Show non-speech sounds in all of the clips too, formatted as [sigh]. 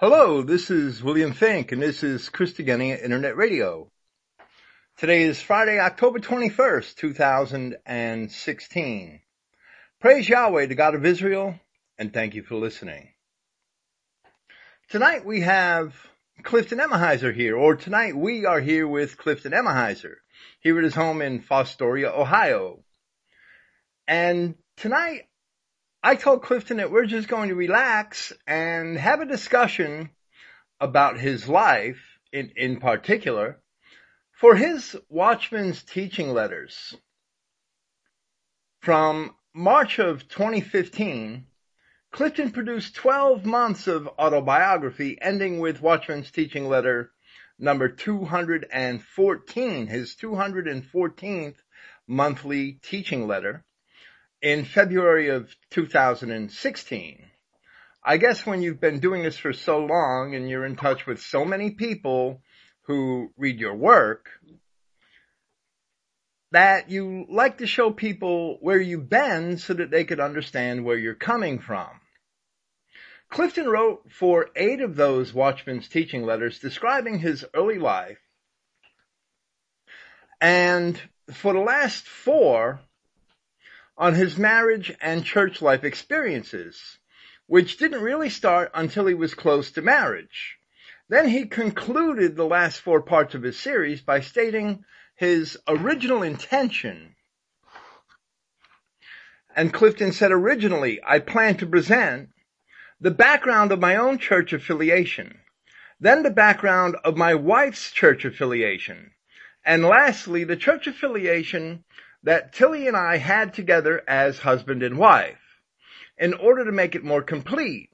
Hello, this is William Fink, and this is Christogenea Internet Radio. Today is Friday, October 21st, 2016. Praise Yahweh, the God of Israel, and thank you for listening. Tonight we have Clifton Emahiser here, or tonight we are here with Clifton Emahiser, here at his home in Fostoria, Ohio. And tonight I told Clifton that we're just going to relax and have a discussion about his life in, in particular for his Watchman's teaching letters from March of 2015. Clifton produced 12 months of autobiography ending with Watchman's teaching letter number 214, his 214th monthly teaching letter in February of 2016. I guess when you've been doing this for so long and you're in touch with so many people who read your work, that you like to show people where you've been so that they could understand where you're coming from. Clifton wrote for eight of those Watchman's teaching letters describing his early life. And for the last four, on his marriage and church life experiences, which didn't really start until he was close to marriage. Then he concluded the last four parts of his series by stating his original intention. And Clifton said originally, I plan to present the background of my own church affiliation, then the background of my wife's church affiliation, and lastly, the church affiliation that Tilly and I had together as husband and wife. In order to make it more complete,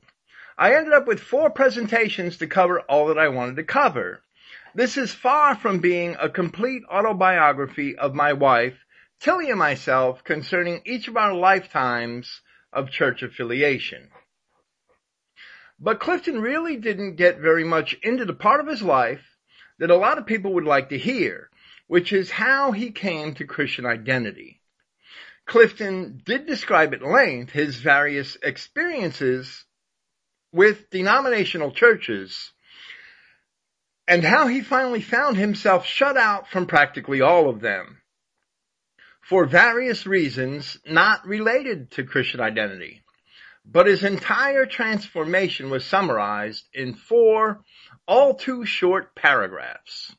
I ended up with four presentations to cover all that I wanted to cover. This is far from being a complete autobiography of my wife, Tilly and myself concerning each of our lifetimes of church affiliation. But Clifton really didn't get very much into the part of his life that a lot of people would like to hear, which is how he came to Christian identity. Clifton did describe at length his various experiences with denominational churches and how he finally found himself shut out from practically all of them for various reasons not related to Christian identity. But his entire transformation was summarized in four all too short paragraphs.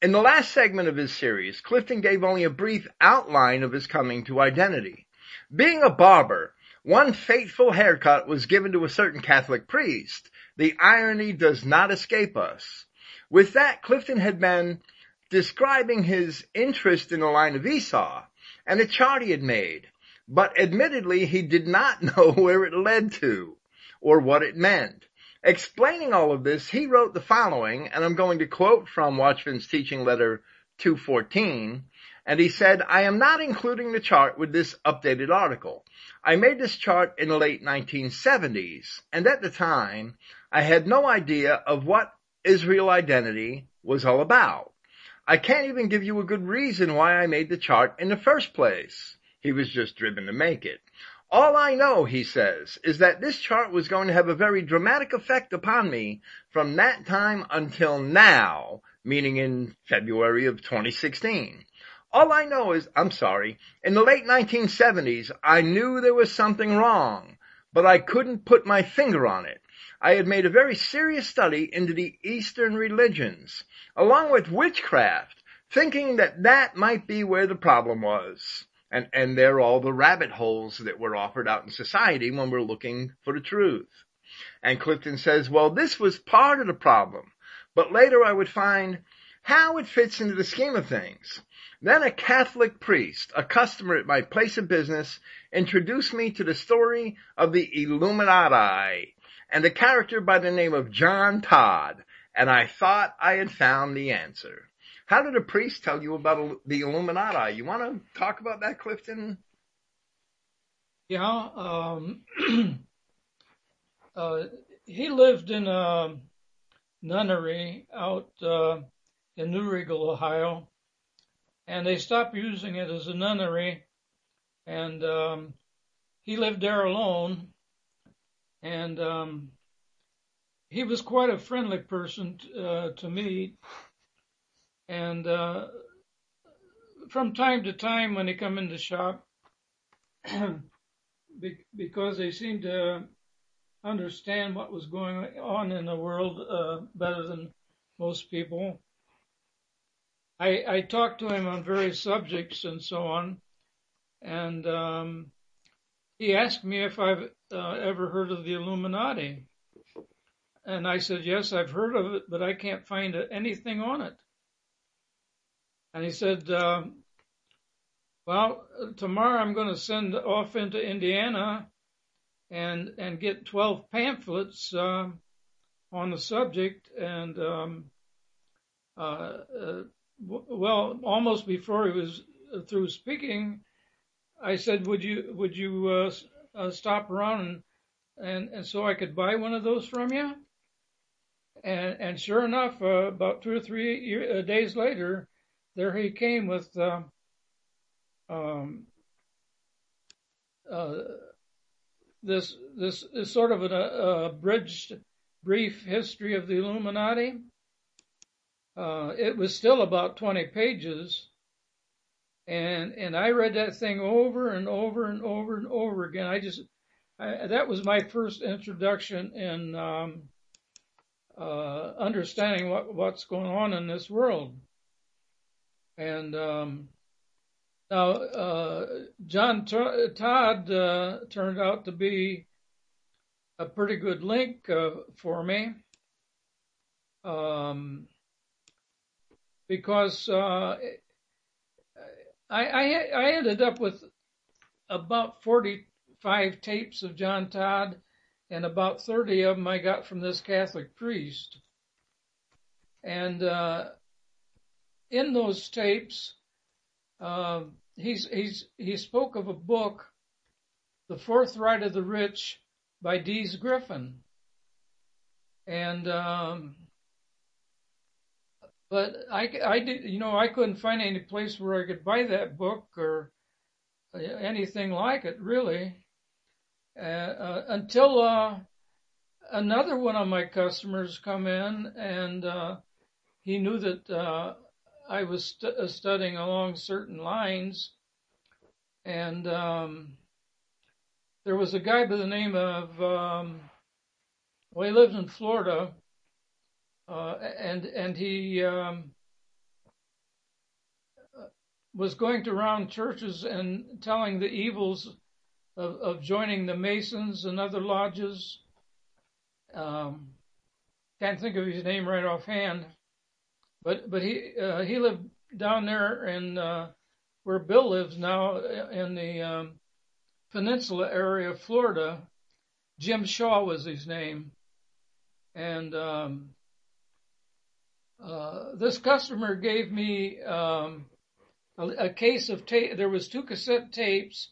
In the last segment of his series, Clifton gave only a brief outline of his coming to identity. Being a barber, one fateful haircut was given to a certain Catholic priest. The irony does not escape us. With that, Clifton had been describing his interest in the line of Esau and a chart he had made, but admittedly he did not [laughs] know where it led to or what it meant. Explaining all of this, he wrote the following, and I'm going to quote from Watchman's teaching letter 214. And he said, I am not including the chart with this updated article. I made this chart in the late 1970s, and at the time, I had no idea of what Israel identity was all about. I can't even give you a good reason why I made the chart in the first place. He was just driven to make it. All I know, he says, is that this chart was going to have a very dramatic effect upon me from that time until now, meaning in February of 2016. All I know is, I'm sorry, in the late 1970s, I knew there was something wrong, but I couldn't put my finger on it. I had made a very serious study into the Eastern religions, along with witchcraft, thinking that that might be where the problem was. And, and they're all the rabbit holes that were offered out in society when we're looking for the truth. And Clifton says, well, this was part of the problem, but later I would find how it fits into the scheme of things. Then a Catholic priest, a customer at my place of business, introduced me to the story of the Illuminati and a character by the name of John Todd, and I thought I had found the answer. How did a priest tell you about the Illuminati? You want to talk about that, Clifton? Yeah. Um, [clears throat] uh, he lived in a nunnery out uh, in New Riegel, Ohio, and they stopped using it as a nunnery, and um, he lived there alone, and um, he was quite a friendly person uh, to meet, and uh, from time to time when he come in the shop, [clears throat] because they seem to understand what was going on in the world uh, better than most people. I, I talked to him on various subjects and so on, and um, he asked me if I've uh, ever heard of the Illuminati. And I said, yes, I've heard of it, but I can't find anything on it. And he said, uh, well, tomorrow I'm going to send off into Indiana and and get 12 pamphlets uh, on the subject. And um, uh, uh, well, almost before he was through speaking, I said, "Would you would you uh, uh, stop around and, and and so I could buy one of those from you?" And and sure enough, about two or three year, days later, there he came with. Um, uh, this this is sort of a abridged brief history of the Illuminati. Uh, it was still about 20 pages, and and I read that thing over and over and over and over again. I just that was my first introduction in um, uh, understanding what what's going on in this world, and um, now, uh, John Todd uh, turned out to be a pretty good link uh, for me um, because uh, I, I, I ended up with about 45 tapes of John Todd, and about 30 of them I got from this Catholic priest. And uh, in those tapes, um, he's, he's, he spoke of a book, The Fourth Reich of the Rich by Des Griffin. And, um, but I, I did, you know, I couldn't find any place where I could buy that book or anything like it, really, uh, uh, until uh, another one of my customers come in and uh, he knew that uh, I was st- uh, studying along certain lines, and um, there was a guy by the name of um, well, he lived in Florida, uh, and and he um, was going to round churches and telling the evils of, of joining the Masons and other lodges. Um, can't think of his name right offhand. But but he uh, he lived down there in uh, where Bill lives now in the um, peninsula area of Florida. Jim Shaw was his name, and um, uh, this customer gave me um, a, a, case of tape. There was two cassette tapes,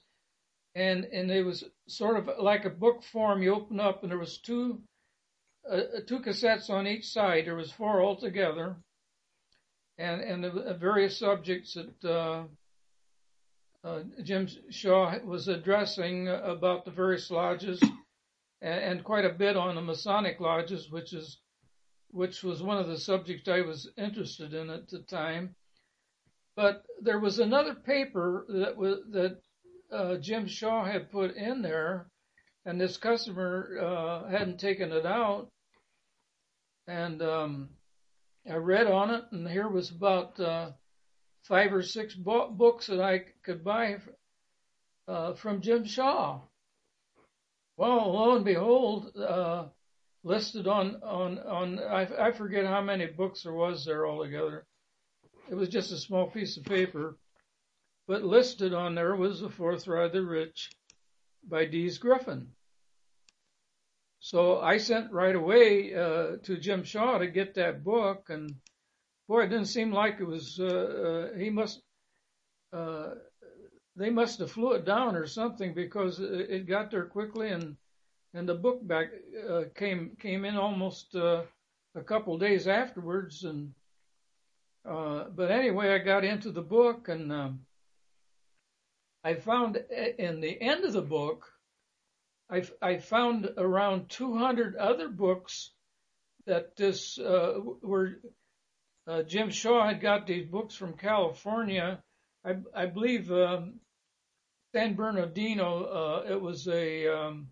and and it was sort of like a book form. You open up, and there was two uh, two cassettes on each side. There was four altogether and and the various subjects that uh, uh, Jim Shaw was addressing about the various lodges, and, and, quite a bit on the Masonic lodges, which is which was one of the subjects I was interested in at the time. But there was another paper that was that uh, Jim Shaw had put in there, and this customer uh, hadn't taken it out, and um, I read on it, and here was about uh, five or six bo- books that I could buy uh, from Jim Shaw. Well, lo and behold, uh, listed on on on I, I forget how many books there was there altogether. It was just a small piece of paper, but listed on there was the Fourth Reich the Rich by Des Griffin. So I sent right away uh, to Jim Shaw to get that book, and boy, it didn't seem like it was. Uh, uh, he must. Uh, they must have flew it down or something because it got there quickly, and and the book back uh, came came in almost uh, a couple days afterwards, and uh, but anyway, I got into the book, and um, I found in the end of the book I, found around 200 other books that this uh, where uh, Jim Shaw had got these books from California. I, believe um, San Bernardino. Uh, it was a um,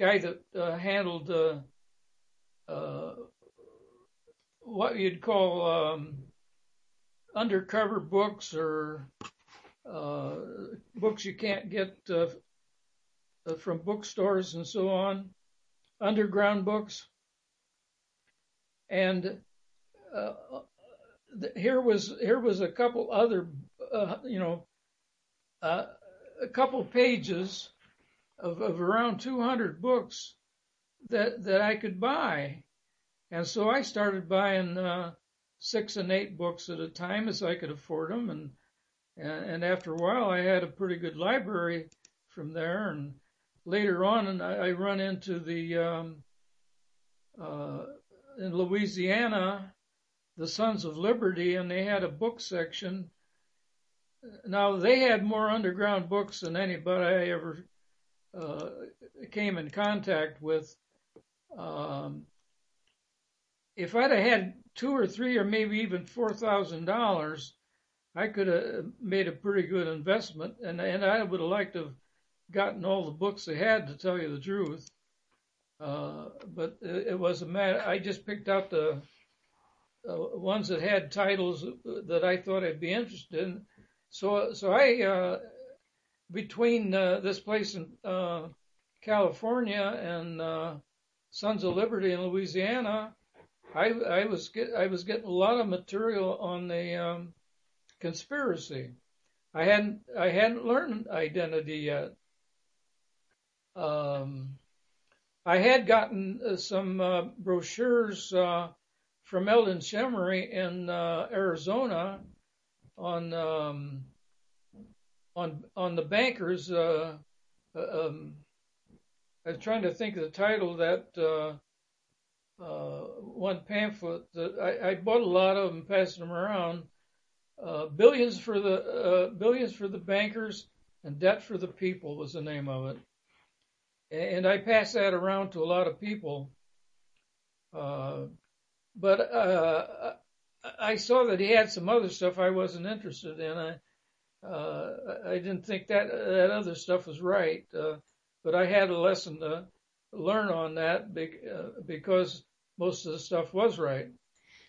guy that handled what you'd call um, undercover books or books you can't get from bookstores and so on, underground books. And uh, here was here was a couple other, uh, you know, uh, a couple pages of, of around 200 books that that I could buy, and so I started buying uh, six and eight books at a time as I could afford them, and and, and after a while I had a pretty good library from there, and later on, I run into the um, uh, in Louisiana, the Sons of Liberty, and they had a book section. Now they had more underground books than anybody I ever uh, came in contact with. Um, if I'd have had two or three or maybe even four thousand dollars, I could have made a pretty good investment, and and I would have liked to have gotten all the books they had to tell you the truth. Uh, but it, was a matter. I just picked out the uh, ones that had titles that I thought I'd be interested in. So so I uh, between uh, this place in uh, California and uh, Sons of Liberty in Louisiana, I, I was get, I was getting a lot of material on the um, conspiracy. I hadn't I hadn't learned identity yet. Um, I had gotten uh, some uh, brochures uh, from Sheldon Emery in Arizona on um, on on the bankers. Um, I was trying to think of the title of that one pamphlet I, bought a lot of them, passing them around. billions for the billions for the bankers and debt for the people was the name of it and I passed that around to a lot of people. Uh, but uh, I saw that he had some other stuff I wasn't interested in. I uh, I didn't think that that other stuff was right, uh, but I had a lesson to learn on that uh, because most of the stuff was right.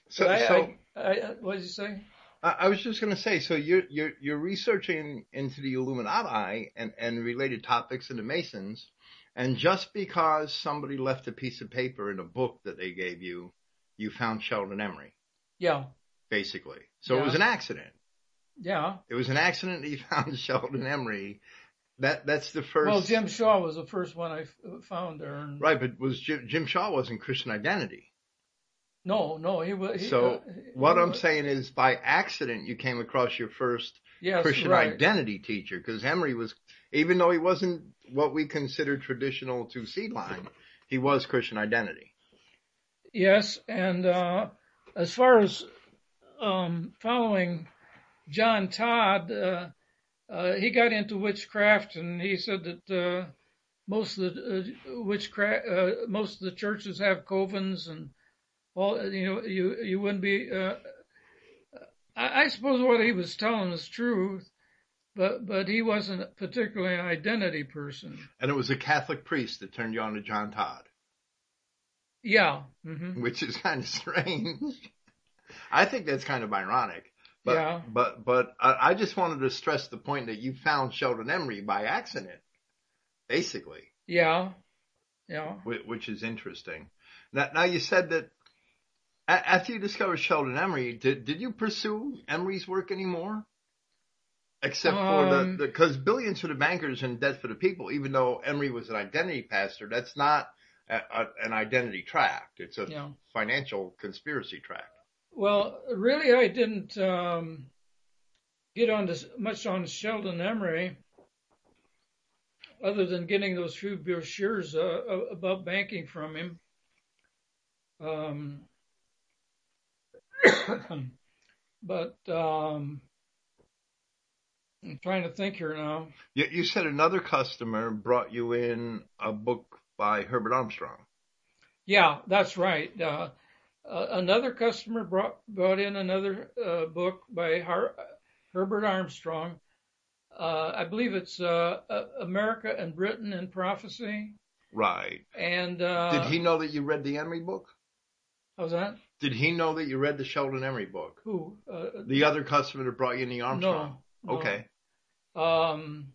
So, I, so I, I, what did you say? I was just going to say, so you're you're you're researching into the Illuminati and and related topics and the Masons, and just because somebody left a piece of paper in a book that they gave you, you found Sheldon Emery. Yeah. Basically. So Yeah. it was an accident. Yeah. It was an accident that you [laughs] found Sheldon Emery. That that's the first. Well, Jim Shaw was the first one I found there. And Right, but was Jim, Jim Shaw wasn't Christian Identity. No, no, he was. he- So uh, what I'm was- saying is, by accident, you came across your first yes, Christian right. Identity teacher because Emery was, even though he wasn't what we consider traditional two seed line, he was Christian Identity. Yes, and uh, as far as um, following John Todd, uh, uh, he got into witchcraft, and he said that uh, most of the uh, witchcraft, uh, most of the churches have covens, and all you know, you you wouldn't be. I, I suppose what he was telling is truth, but but he wasn't particularly an identity person. And it was a Catholic priest that turned you on to John Todd, Yeah. hmm which is kind of [laughs] strange. I think that's kind of ironic. But, Yeah. but, but I, I just wanted to stress the point that you found Sheldon Emery by accident, basically, Yeah. Yeah. whi- which is interesting. Now, now you said that after you discovered Sheldon Emery, did, did you pursue Emery's work anymore? Except for Um, the, because billions for the bankers and death for the people, even though Emery was an identity pastor, that's not a, a, an identity tract. It's a Yeah. financial conspiracy tract. Well, really, I didn't um, get on much on Sheldon Emery, other than getting those few brochures uh, about banking from him. Um, [coughs] but um, I'm trying to think here now. You, you said another customer brought you in a book by Herbert Armstrong. Yeah, that's right. Uh, uh, another customer brought brought in another uh, book by Har- Herbert Armstrong. Uh, I believe it's uh, America and Britain in Prophecy. Right. And uh, Did he know that you read the Emery book? How's that? Did he know that you read the Sheldon Emery book? Who? Uh, The other customer that brought you in the Armstrong? no, no. Okay. Um,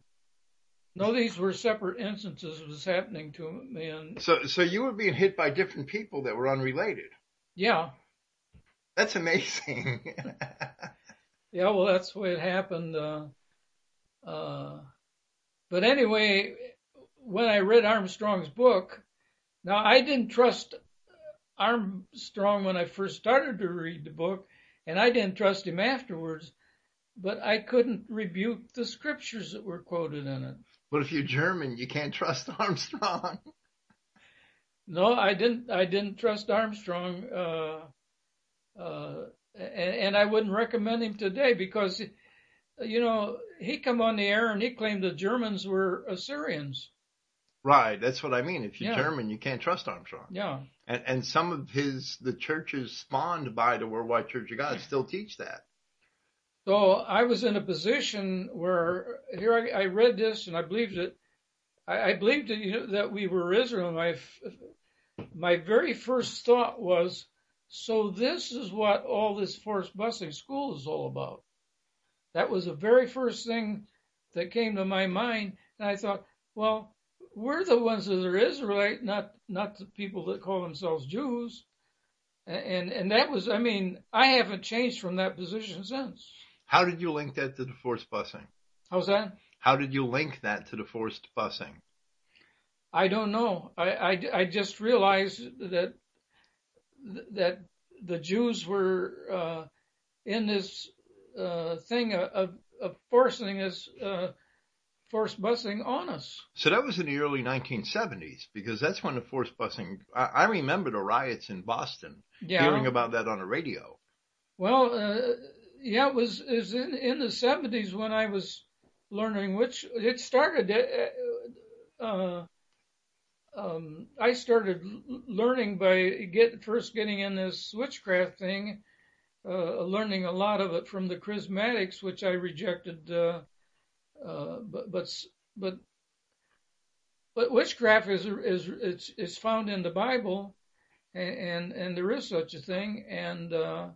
no, these were separate instances was happening to me, and So so you were being hit by different people that were unrelated. yeah, That's amazing. [laughs] yeah. Well, that's the way it happened. Uh, uh, but anyway, when I read Armstrong's book, now I didn't trust Armstrong when I first started to read the book, and I didn't trust him afterwards. But I couldn't rebuke the scriptures that were quoted in it. but if you're German, you can't trust [laughs] Armstrong. No, I didn't. I didn't trust Armstrong, uh, uh, and, and I wouldn't recommend him today because, you know, he come on the air and he claimed the Germans were Assyrians. Right, that's what I mean. If you're Yeah. German, you can't trust Armstrong. Yeah, And and some of his the churches spawned by the Worldwide Church of God still teach that. So I was in a position where here I, I read this and I believed it. I, I believed that, you know, that we were Israel. My my very first thought was, so this is what all this forced busing school is all about. That was the very first thing that came to my mind, and I thought, well, we're the ones that are Israelite, not not the people that call themselves Jews. And and that was, I mean, I haven't changed from that position since. How did you link that to the forced busing? How's that? How did you link that to the forced busing? I don't know. I, I, I just realized that that the Jews were uh, in this uh, thing of, of forcing this uh, forced busing on us. So that was in the early 1970s because that's when the forced busing. I, I remember the riots in Boston, Yeah. hearing about that on the radio. Well, uh, yeah, it was it was in in the seventies when I was learning which it started. Uh, uh, um, I started learning by get first getting in this witchcraft thing, uh, learning a lot of it from the charismatics, which I rejected. Uh, uh, but but but but witchcraft is is it's is found in the Bible, and and, and there is such a thing, and uh,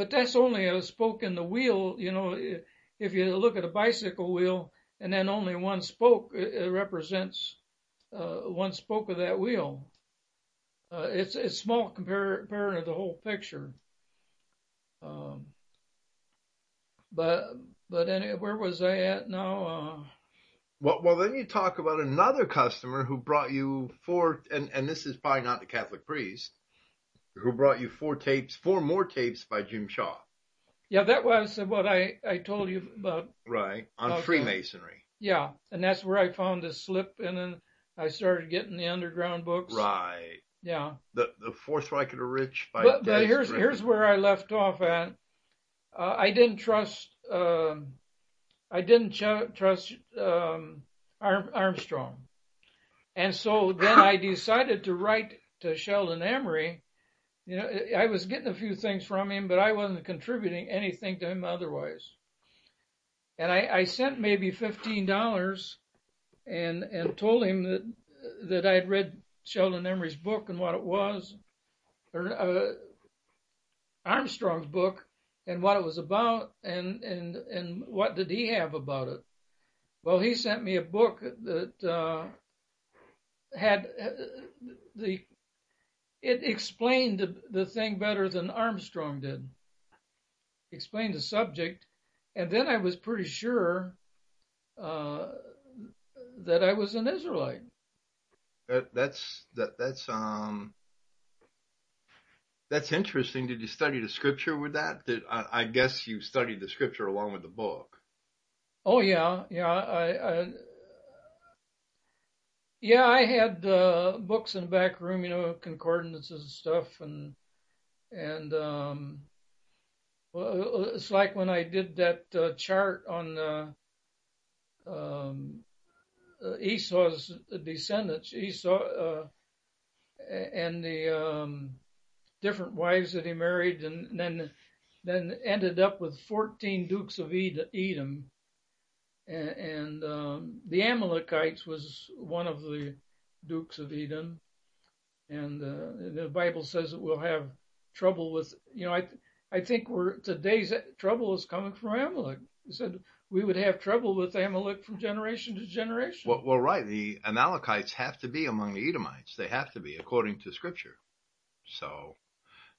but that's only a spoke in the wheel. You know, if you look at a bicycle wheel and then only one spoke, it, represents uh, one spoke of that wheel. Uh, it's it's small compared compared to the whole picture. Um, but but anyway, where was I at now? Uh, Well, well, then you talk about another customer who brought you four, and, and this is probably not the Catholic priest, who brought you four tapes, four more tapes by Jim Shaw, yeah, that was what I I told you about. right, on Okay. Freemasonry, Yeah, and that's where I found this slip, and then I started getting the underground books. right. Yeah. The the Fourth Reich of the Rich by. But, but here's Griffin. here's where I left off at. Uh, I didn't trust um, I didn't ch- trust um, Arm- Armstrong, and so then I decided to write to Sheldon Emery. You know, I was getting a few things from him, but I wasn't contributing anything to him otherwise. And I, I sent maybe fifteen dollars, and and told him that that I had read Sheldon Emery's book and what it was, or uh, Armstrong's book and what it was about, and and and what did he have about it? Well, he sent me a book that uh, had uh, the it explained the, the thing better than Armstrong did. Explained the subject, and then I was pretty sure uh, that I was an Israelite. That, that's that that's um. That's interesting. Did you study the scripture with that? Did I, I guess you studied the scripture along with the book. Oh yeah, yeah. I, I yeah, I had uh, books in the back room, you know, concordances and stuff, and and um, well, it's like when I did that uh, chart on uh, um, uh, Esau's descendants, Esau, uh, and the um, different wives that he married, and then then ended up with 14 dukes of Edom. And, um, the Amalekites was one of the dukes of Edom. And uh, the Bible says that we'll have trouble with, you know, I, I think we're today's trouble is coming from Amalek. He said we would have trouble with Amalek from generation to generation. Well, well, right. The Amalekites have to be among the Edomites. They have to be according to Scripture. So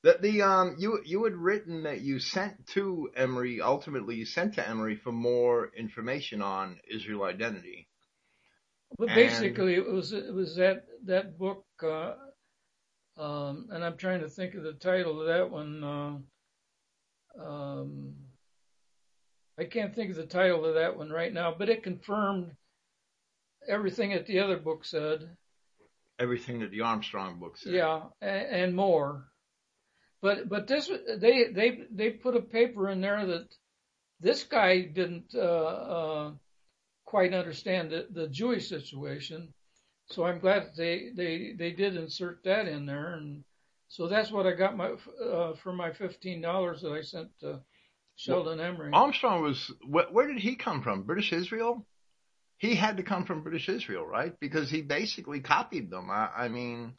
the, the um you you had written that you sent to Emery ultimately you sent to Emery for more information on Israel identity. But and, basically, it was it was that that book, uh, um, and I'm trying to think of the title of that one. Uh, um, I can't think of the title of that one right now, but it confirmed everything that the other book said. Everything that the Armstrong book said. Yeah, and, and more. But but this they they they put a paper in there that this guy didn't uh, uh, quite understand the, the Jewish situation. So I'm glad that they they they did insert that in there, and so that's what I got my uh, for my fifteen dollars that I sent to Sheldon well, Emery. Armstrong was where, where did he come from? British Israel. He had to come from British Israel, right? Because he basically copied them. I, I mean,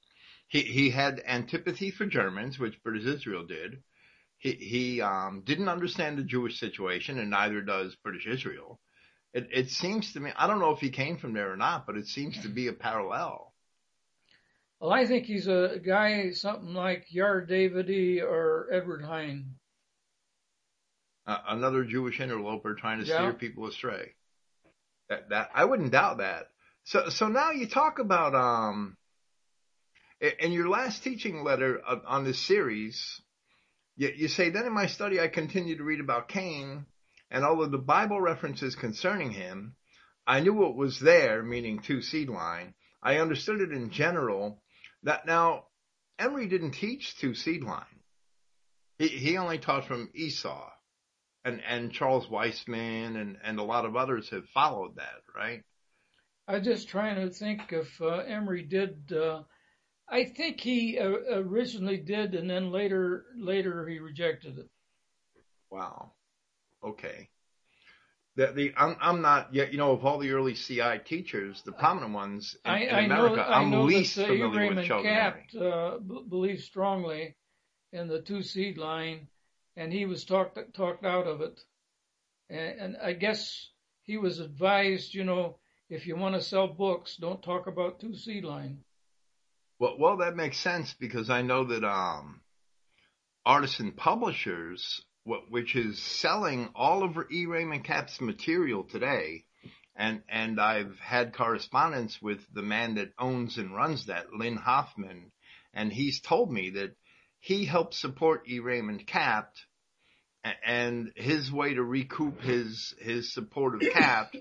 he he had antipathy for Germans, which British Israel did. He he um, didn't understand the Jewish situation, and neither does British Israel. It it seems to me I don't know if he came from there or not, but it seems to be a parallel. Well, I think he's a guy something like Yair Davidi or Edward Hine. Uh, another Jewish interloper trying to yeah. steer people astray. That that I wouldn't doubt that. So so now you talk about um in your last teaching letter on this series, you, say, then in my study, I continued to read about Cain and all of the Bible references concerning him. I knew what was there, meaning two seed line. I understood it in general that now Emery didn't teach two seed line. He, he only taught from Esau and, and Charles Weisman and, and a lot of others have followed that, right? I'm just trying to think if uh, Emery did uh, I think he uh, originally did, and then later later he rejected it. Wow. Okay. The, the I'm, I'm not yet. You know, of all the early CI teachers, the prominent ones in, I, in America, know, I'm know least that, uh, familiar with Sheldon Capt, uh, b- believes strongly in the two seed line, and he was talked talked out of it. And, and I guess he was advised, you know, if you want to sell books, don't talk about two seed line. Well, well, that makes sense because I know that um, Artisan Publishers, which is selling all of E. Raymond Capt's material today, and and I've had correspondence with the man that owns and runs that, Lynn Hoffman, and he's told me that he helped support E. Raymond Capt, and his way to recoup his his support of Capt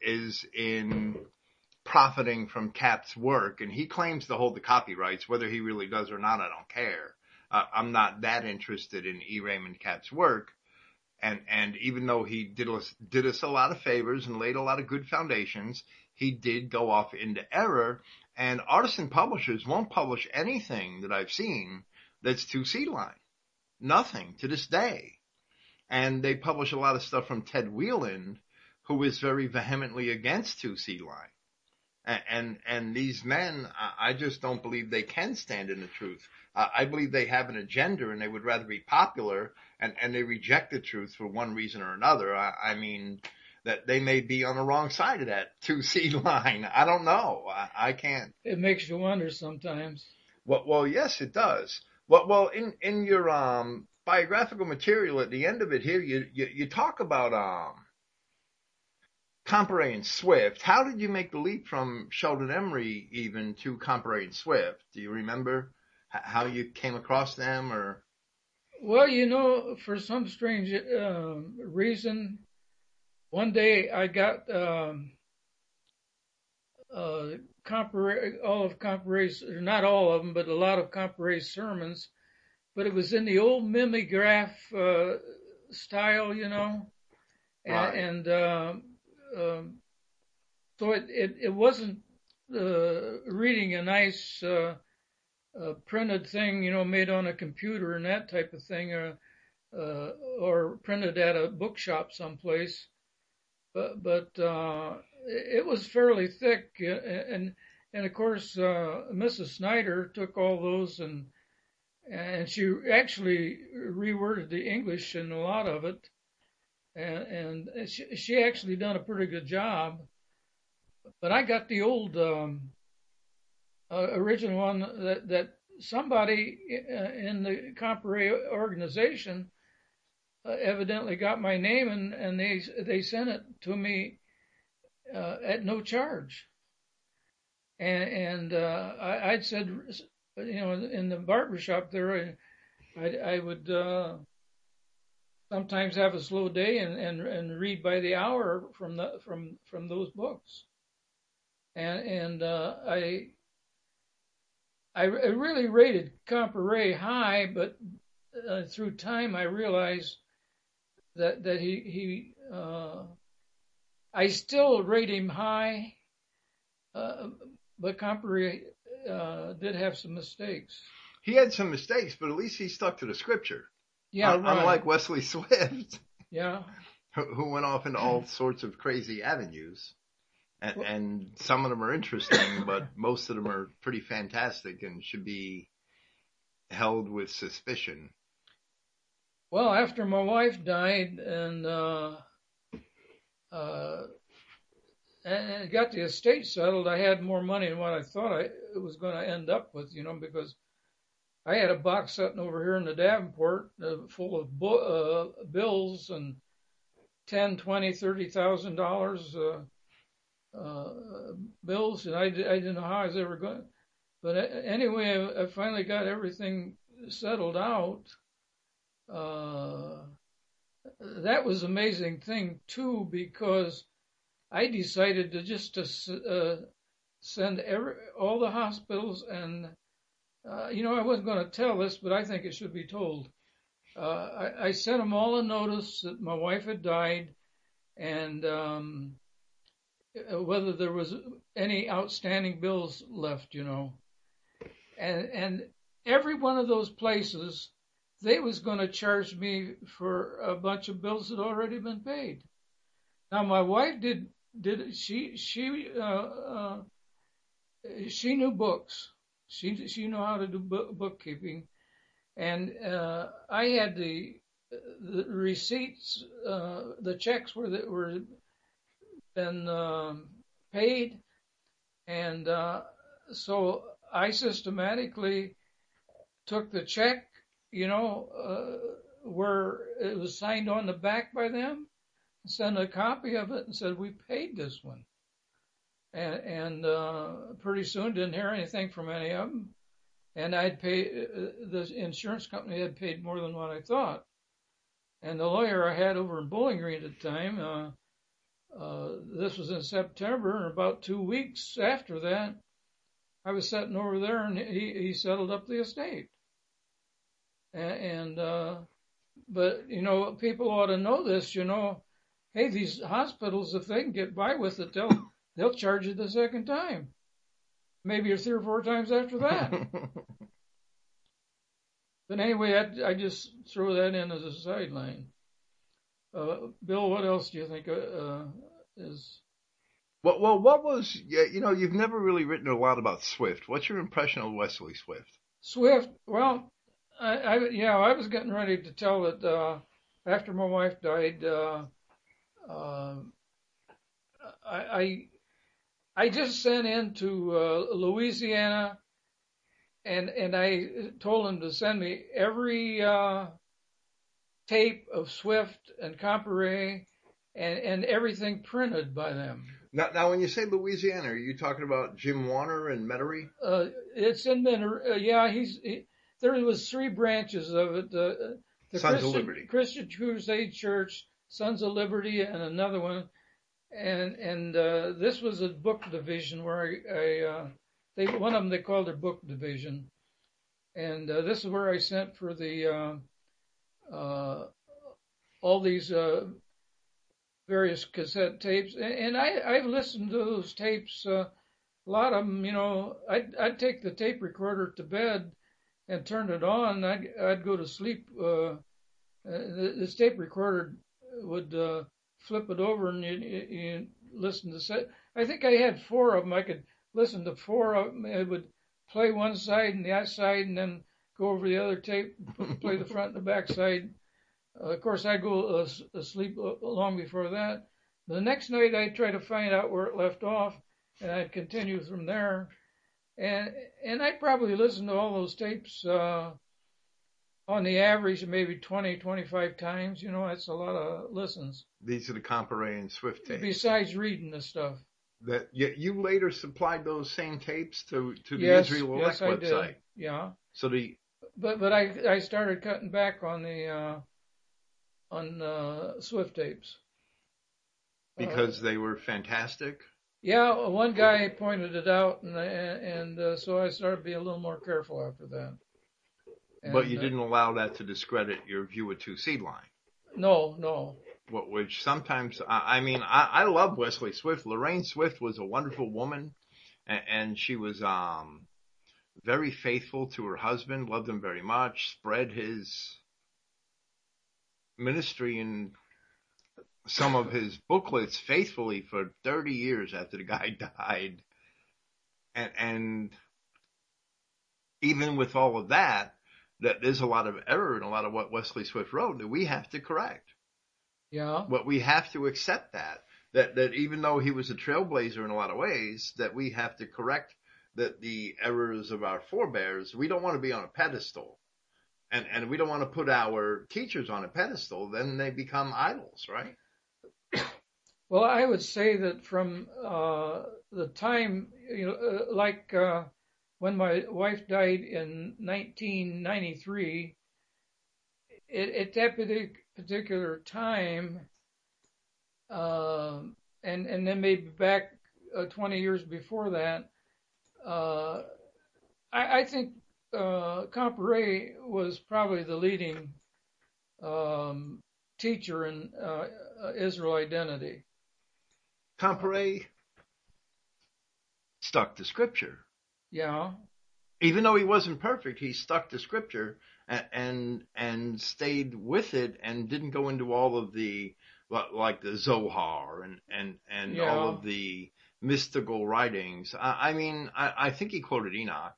is in profiting from Capt's work, and he claims to hold the copyrights. Whether he really does or not, I don't care. Uh, I'm not that interested in E. Raymond Capt's work. And, and even though he did us, did us a lot of favors and laid a lot of good foundations, he did go off into error. And artisan publishers won't publish anything that I've seen that's two seed line. Nothing to this day. And they publish a lot of stuff from Ted Weiland, who is very vehemently against two seed line. And, and, these men, I just don't believe they can stand in the truth. I believe they have an agenda and they would rather be popular and, and they reject the truth for one reason or another. I, I mean, that they may be on the wrong side of that 2C [laughs] line. I don't know. I, I can't. It makes you wonder sometimes. Well, well, yes, it does. Well, well, in, in your, um, biographical material at the end of it here, you, you, you talk about, um, Comparet and Swift. How did you make the leap from Sheldon Emery even to Comparet and Swift? Do you remember how you came across them or? Well, you know, for some strange uh, reason, one day I got um, uh, Comparet, all of Comparet's, not all of them, but a lot of Comparet's sermons, but it was in the old mimeograph uh, style, you know, and, right. and uh, um, so it, wasn't uh, reading a nice uh, printed thing, you know, made on a computer and that type of thing, uh, or printed at a bookshop someplace. But it was fairly thick, and of course Mrs. Snyder took all those and she actually reworded the English in a lot of it, and she, actually done a pretty good job. But I got the old um, uh, original one that somebody uh, in the Comparet organization uh, evidently got my name and they they sent it to me at no charge. And I'd said, you know, in the barber shop there, I I would. Sometimes have a slow day and, and, and read by the hour from the from from those books. And and uh, I I really rated Comparet high, but uh, through time I realized that that he he uh, I still rate him high, uh, but Comparet uh, did have some mistakes. He had some mistakes, but at least he stuck to the scripture. Yeah, right. Unlike Wesley [laughs] Swift, yeah, who who went off into all sorts of crazy avenues. And, and some of them are interesting, but most of them are pretty fantastic and should be held with suspicion. Well, after my wife died and uh, uh, and got the estate settled, I had more money than what I thought I was going to end up with, you know, because I had a box sitting over here in the Davenport uh, full of uh, bills and ten, twenty, thirty thousand dollars uh, bills, and I, didn't know how I was ever going. But anyway, I, I finally got everything settled out. Uh, that was amazing thing too, because I decided to just to send every all the hospitals and you know I wasn't going to tell this, but I think it should be told. Uh, I, I sent them all a notice that my wife had died, and um, whether there was any outstanding bills left, you know, and and every one of those places they was going to charge me for a bunch of bills that already been paid. Now my wife did did she she uh, uh, she knew books. She she knew how to do book, bookkeeping, and uh, I had the the receipts, uh, the checks were that were been um, paid, and uh, so I systematically took the check you know, uh, where it was signed on the back by them, sent a copy of it and said, we paid this one. And, uh, pretty soon didn't hear anything from any of them. And I'd paid, uh, the insurance company had paid more than what I thought. And the lawyer I had over in Bowling Green at the time, uh, uh, this was in September, about two weeks after that, I was sitting over there and he, he settled up the estate and uh, but you know people ought to know this. You know, hey, these hospitals, if they can get by with it, they'll they'll charge you the second time, maybe three or four times after that. [laughs] but anyway, I, I just throw that in as a sideline. Uh, Bill, what else do you think uh, is? Well, well, what was you know you've never really written a lot about Swift. What's your impression of Wesley Swift? Swift, well, I, I yeah, I was getting ready to tell that uh, after my wife died, uh, uh, I, I I just sent into uh, Louisiana, and and I told him to send me every uh, tape of Swift and Comparet and and everything printed by them. Now, now, when you say Louisiana, are you talking about Jim Warner and Metairie? Uh, it's in Metairie. Uh, yeah, he's. He, there was three branches of it. Uh, the Sons Christian, of Liberty. Christian Crusade Church, Sons of Liberty, and another one. And and uh, this was a book division where I, I uh, they one of them they called their book division, and uh, this is where I sent for the uh, uh, all these uh, various cassette tapes, and, and I I've listened to those tapes uh, a lot of them, you know, I'd, I'd take the tape recorder to bed and turn it on. I'd, I'd go to sleep. Uh, uh this tape recorder would uh, flip it over and you, you, you listen to set. I think I had four of them. I could listen to four of them. It would play one side and the other side, and then go over the other tape, play the front and the back side. Uh, of course, I'd go uh, asleep long before that. The next night, I'd try to find out where it left off, and I'd continue from there. And and I probably listened to all those tapes uh, on the average maybe 20, 25 times. You know, that's a lot of listens. These are the Comparet and Swift tapes. Besides reading the stuff. That you, you later supplied those same tapes to to the yes, Israel yes, Elect website. Did. Yeah. So the but but I I started cutting back on the uh, on uh, Swift tapes because uh, they were fantastic. Yeah, one guy pointed it out, and and uh, so I started being a little more careful after that. But you uh, didn't allow that to discredit your view of two seed line. No, no. What, which sometimes I, I mean I, I love Wesley Swift. Lorraine Swift was a wonderful woman, and, and she was um very faithful to her husband, loved him very much, spread his ministry in some of his booklets faithfully for 30 years after the guy [laughs] died. And, and even with all of that, that there's a lot of error in a lot of what Wesley Swift wrote that we have to correct. Yeah. But we have to accept that, that, that even though he was a trailblazer in a lot of ways, that we have to correct that the errors of our forebears, we don't want to be on a pedestal. And, and we don't want to put our teachers on a pedestal, then they become idols, right? [coughs] Well, I would say that from uh, the time, you know, uh, like uh, when my wife died in 1993, it, at that particular time, uh, and and then maybe back uh, 20 years before that, uh, I, I, think uh, Comparet was probably the leading um, teacher in uh, Israel identity. Comparet stuck to Scripture. Yeah. Even though he wasn't perfect, he stuck to Scripture and and, and stayed with it and didn't go into all of the like the Zohar and and and yeah. all of the mystical writings. I, I mean, I, I, think he quoted Enoch,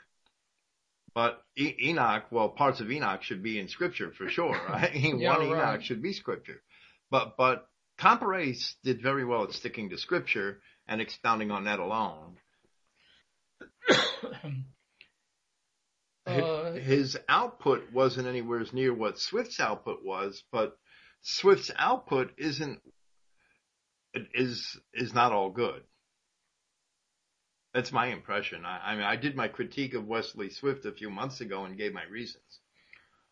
but e- Enoch, well, parts of Enoch should be in Scripture for sure. [laughs] Right? yeah, One right. Enoch should be Scripture, but but Comparet did very well at sticking to Scripture and expounding on that alone. Uh, his output wasn't anywhere as near what Swift's output was, but Swift's output isn't is is not all good. That's my impression. I, I mean, I did my critique of Wesley Swift a few months ago and gave my reasons.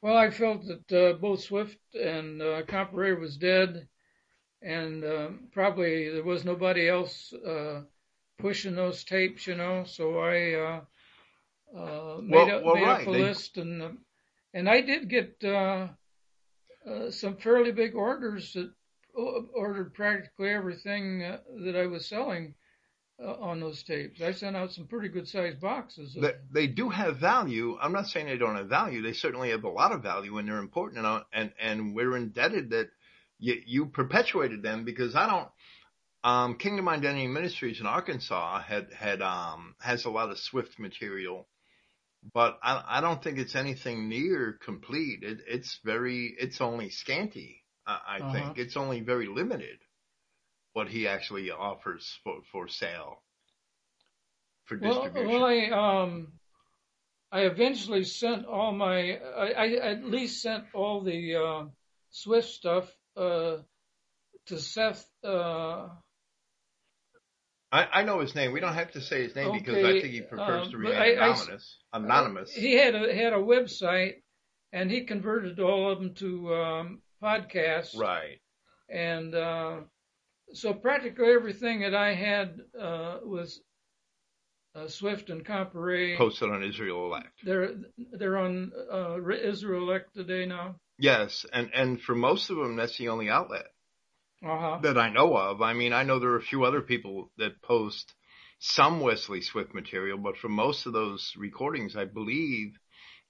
Well, I felt that uh, both Swift and uh, Comparet was dead, and uh, probably there was nobody else uh, pushing those tapes, you know. So I uh, made, well, up, well, made right. up a they... list, and uh, and I did get uh, uh, some fairly big orders that uh, ordered practically everything uh, that I was selling uh, on those tapes. I sent out some pretty good sized boxes. They, they, do have value. I'm not saying they don't have value. They certainly have a lot of value and they're important and, and, and we're indebted that you, you perpetuated them because I don't, um, Kingdom Identity Ministries in Arkansas had, had, um, has a lot of Swift material, but I, I don't think it's anything near complete. It, it's very, it's only scanty. I, I uh-huh. think it's only very limited what he actually offers for, for sale for distribution. Well, well I, um, I eventually sent all my, I, I at least sent all the, uh, Swift stuff, uh, to Seth, uh, I, I know his name. We don't have to say his name okay, because I think he prefers um, to remain I, anonymous. I, anonymous. He had a had a website, and he converted all of them to um, podcasts. Right. And uh, so practically everything that I had uh, was uh, Swift and Comparet posted on Israel Elect. They're they're on uh, Israel Elect today now. Yes, and and for most of them, that's the only outlet uh-huh. that I know of. I mean, I know there are a few other people that post some Wesley Swift material, but for most of those recordings, I believe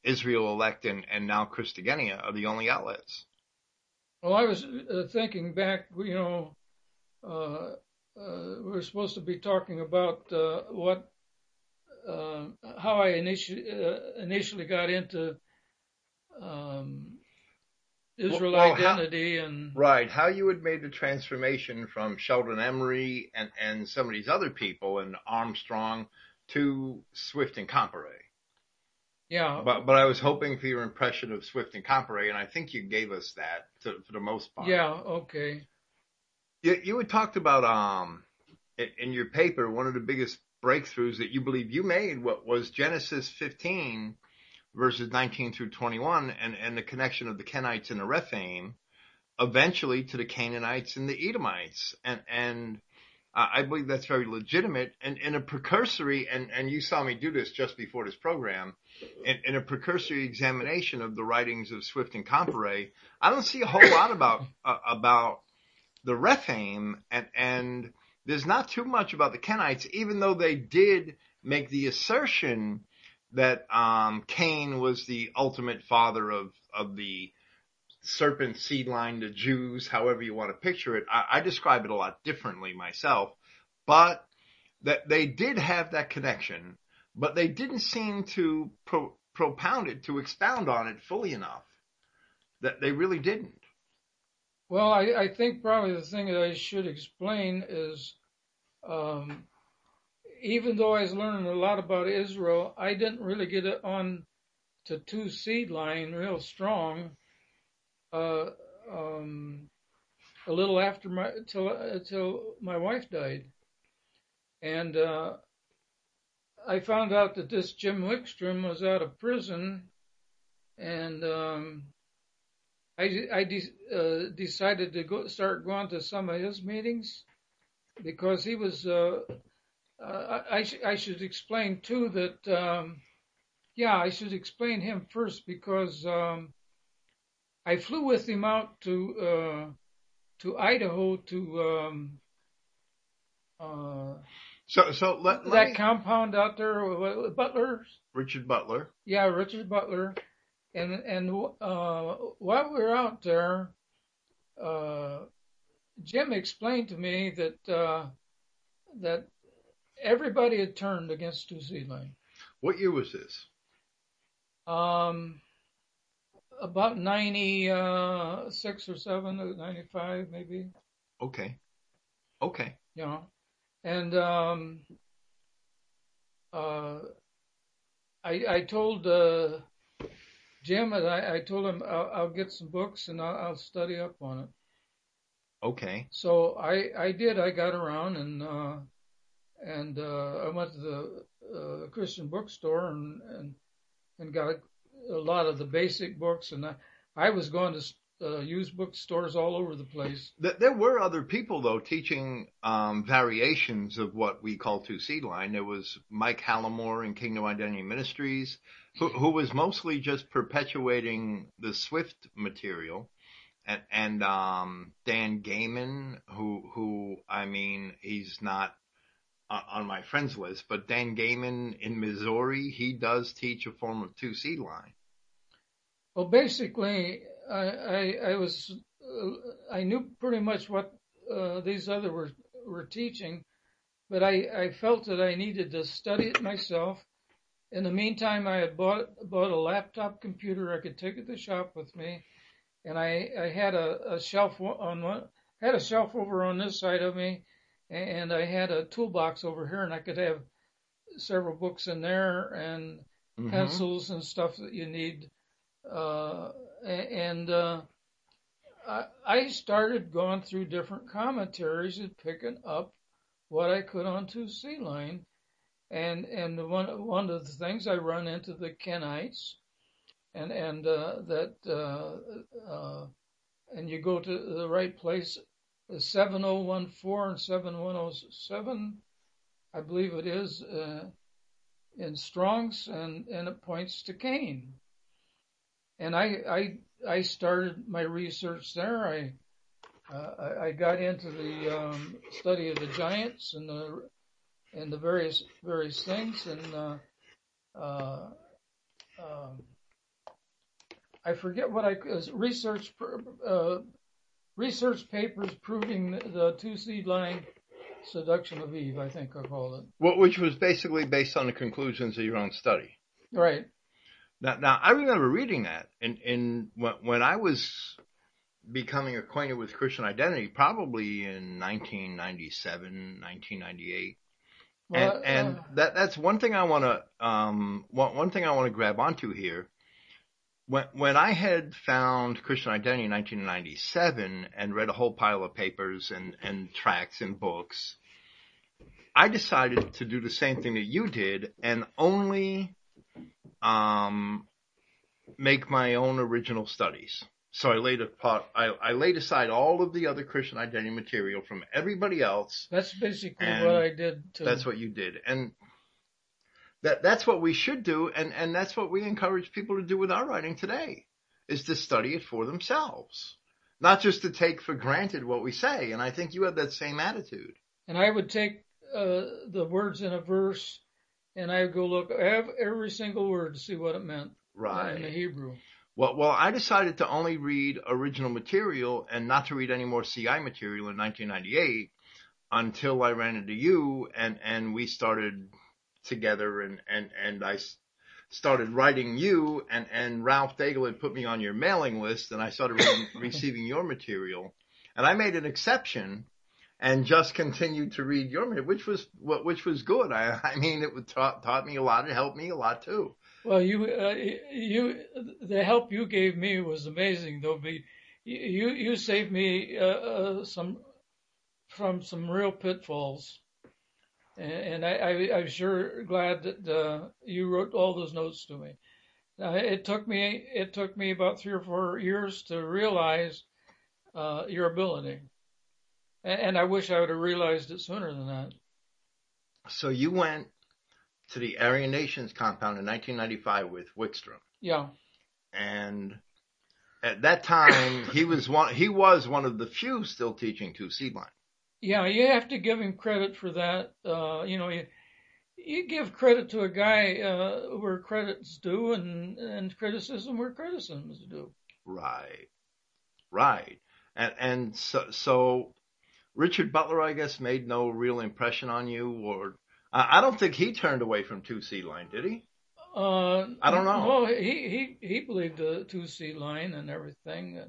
Israel Elect and, and now Christogenea are the only outlets. Well, I was uh, thinking back, you know, uh, uh, we are supposed to be talking about uh, what, uh, how I initially uh, initially got into um, Israel well, identity how, and right how you had made the transformation from Sheldon Emery and and some of these other people and Armstrong to Swift and Comparet. Yeah. But but I was hoping for your impression of Swift and Comparet, and I think you gave us that to, for the most part. Yeah. Okay. You you had talked about um in, in your paper one of the biggest breakthroughs that you believe you made what was Genesis 15 verses 19 through 21 and, and the connection of the Kenites and the Rephaim eventually to the Canaanites and the Edomites. And, and I believe that's very legitimate and in a precursory, and, and you saw me do this just before this program, in, in a precursory examination of the writings of Swift and Comparet, I don't see a whole lot about, uh, about the Rephaim and, and there's not too much about the Kenites, even though they did make the assertion that um, Cain was the ultimate father of of the serpent seed line, the Jews, however you want to picture it. I, I describe it a lot differently myself, but that they did have that connection, but they didn't seem to pro- propound it, to expound on it fully enough. That they really didn't. Well, I, I think probably the thing that I should explain is um, even though I was learning a lot about Israel, I didn't really get it on to two seed line real strong. Uh, um, a little after my till until my wife died, and uh, I found out that this Jim Wickstrom was out of prison, and um, I I de- uh, decided to go start going to some of his meetings because he was uh, uh, I, sh- I, should explain too that, um, yeah, I should explain him first because um, I flew with him out to uh, to Idaho to um, uh, so so let, let that compound out there, Butler. Richard Butler. Yeah, Richard Butler, and and uh, while we were out there, uh, Jim explained to me that uh, that everybody had turned against Seed What year was this? Um, about 96 or 7, 95 maybe. Okay. Okay. Yeah. And, um, uh, I, I told, uh, Jim, and I, I told him I'll, I'll, get some books and I'll, I'll, study up on it. Okay. So I, I did. I got around and, uh, and uh, I went to the uh, Christian bookstore and, and and got a lot of the basic books. And I, I was going to uh, bookstores all over the place. There were other people though teaching um, variations of what we call two seed line. There was Mike Hallimore in Kingdom Identity Ministries, who, who was mostly just perpetuating the Swift material. And, and um, Dan Gayman, who who I mean, he's not on my friends list, but Dan Gayman in Missouri, he does teach a form of two seed line. Well, basically, I, I, I was, uh, I knew pretty much what uh, these other were, were teaching, but I, I felt that I needed to study it myself. In the meantime, I had bought, bought a laptop computer I could take to the shop with me, and I, I had a, a shelf on one, had a shelf over on this side of me, and I had a toolbox over here, and I could have several books in there and mm-hmm. pencils and stuff that you need. Uh, and uh, I, I started going through different commentaries and picking up what I could on seed line. And and one one of the things I run into the Kenites, and and uh, that uh, uh, and you go to the right place 7014 and 7107, I believe it is, uh, in Strong's, and, it points to Cain. And I, I, I started my research there. I, uh, I, got into the um, study of the giants and the and the various various things and uh, uh, um, I forget what I research uh, research papers proving the two seed line seduction of Eve. I think I called it. Well, which was basically based on the conclusions of your own study. Right. Now, now I remember reading that in in when, when I was becoming acquainted with Christian identity, probably in 1997, 1998. Well, and, and uh, that that's one thing I want to um one, one thing I want to grab onto here. When when I had found Christian Identity in 1997 and read a whole pile of papers and and tracts and books, I decided to do the same thing that you did and only um make my own original studies. So I laid apart, I, I laid aside all of the other Christian identity material from everybody else. That's basically what I did too. That's what you did. And that, that's what we should do. And, and that's what we encourage people to do with our writing today is to study it for themselves, not just to take for granted what we say. And I think you have that same attitude. And I would take uh, the words in a verse and I would go look I have every single word to see what it meant right. in the Hebrew. Well, well, I decided to only read original material and not to read any more CI material in 1998 until I ran into you and, and we started together and, and, and I started writing you and, and Ralph Daigle had put me on your mailing list and I started re- [coughs] receiving your material and I made an exception and just continued to read your material, which was, which was good. I, [laughs] I mean, it taught, taught me a lot. It helped me a lot too. Well, you, uh, you, the help you gave me was amazing, though. Be, you, you saved me uh, uh, some from some real pitfalls, and, I, I, I'm sure glad that uh, you wrote all those notes to me. Uh, it took me, it took me about three or four years to realize uh, your ability, and, and I wish I would have realized it sooner than that. So you went to the Aryan Nations compound in 1995 with Wickstrom. Yeah. And at that time, he was one, he was one of the few still teaching two seed line. Yeah, you have to give him credit for that. Uh, you know, you, you give credit to a guy, uh, where credit's due and, and criticism where criticism is due. Right. Right. And, and so, so Richard Butler, I guess, made no real impression on you or I don't think he turned away from two seed line, did he? Uh, I don't know. No, he, he, he believed the two seed line and everything.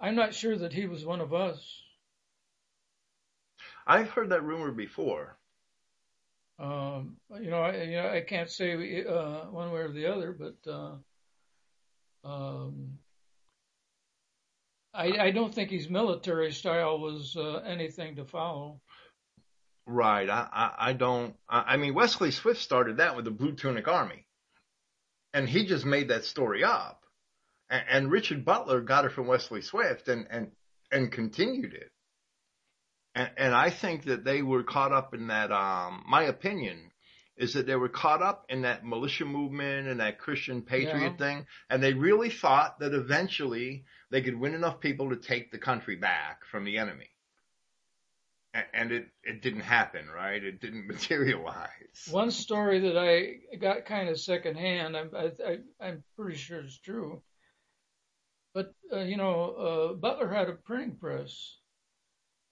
I'm not sure that he was one of us. I've heard that rumor before. Um, you know, I, you know, I can't say uh, one way or the other, but uh, um, I, I don't think his military style was uh, anything to follow. Right. I, I, I don't, I, I mean, Wesley Swift started that with the Blue Tunic Army. And he just made that story up. And, and Richard Butler got it from Wesley Swift and, and, and continued it. And, and I think that they were caught up in that, um, my opinion is that they were caught up in that militia movement and that Christian patriot yeah. thing. And they really thought that eventually they could win enough people to take the country back from the enemy and it it didn't happen, right? It didn't [laughs] materialize. One story that I got kind of secondhand, I'm I, I, am pretty sure it's true. But uh, you know, uh, Butler had a printing press,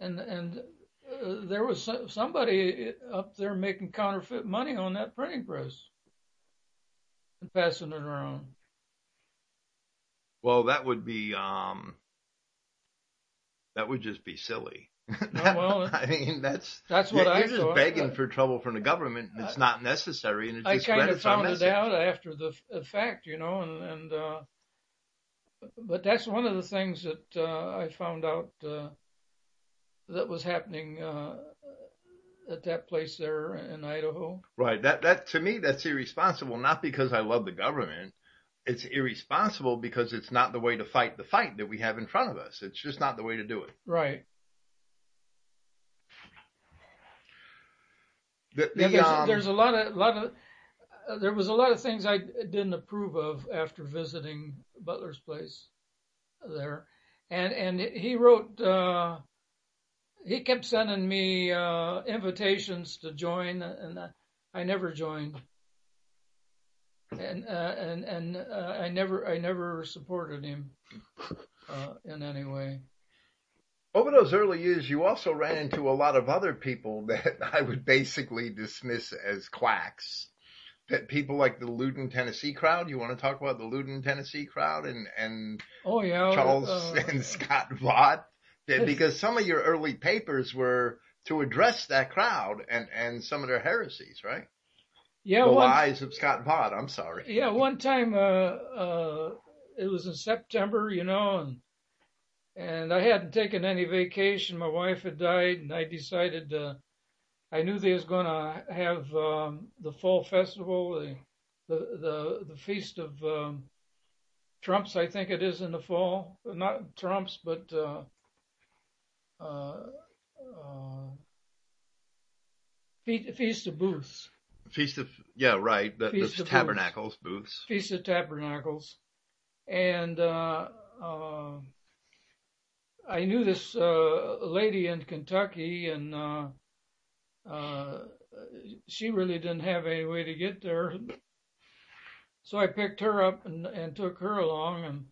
and and uh, there was somebody up there making counterfeit money on that printing press and passing it around. Well, that would be um, that would just be silly. well, [laughs] I mean, that's that's what you're, just begging for trouble from the government, and it's not necessary, and it I kind of found it out after the, the fact, you know, and and uh, but that's one of the things that uh, I found out uh, that was happening uh, at that place there in Idaho. Right. That that to me that's irresponsible. Not because I love the government. It's irresponsible because it's not the way to fight the fight that we have in front of us. It's just not the way to do it. Right. The, the, yeah, there's, um, there's, a lot of lot of uh, there was a lot of things I didn't approve of after visiting Butler's place there, and and he wrote uh, he kept sending me uh, invitations to join, and I never joined. And uh, and and uh, I never I never supported him uh, in any way. Over those early years, you also ran into a lot of other people [laughs] that I would basically dismiss as quacks. That people like the Loudon, Tennessee crowd. You want to talk about the Loudon, Tennessee crowd and and oh yeah, Charles uh, and Scott Vaught? Because some of your early papers were to address that crowd and and some of their heresies, right? Yeah, the one, lies of Scott Vaught. I'm sorry. Yeah, one time uh, uh, it was in September, you know, and and I hadn't taken any vacation. My wife had died, and I decided uh, I knew they was going to have um, the fall festival, the the the, the feast of um, Trumps. I think it is in the fall, not Trumps, but uh, feast of booths. Feast of yeah, right. The, Feast the of tabernacles booths. Feast of Tabernacles, and uh, uh, I knew this uh, lady in Kentucky, and uh, uh, she really didn't have any way to get there. So I picked her up and, and took her along, and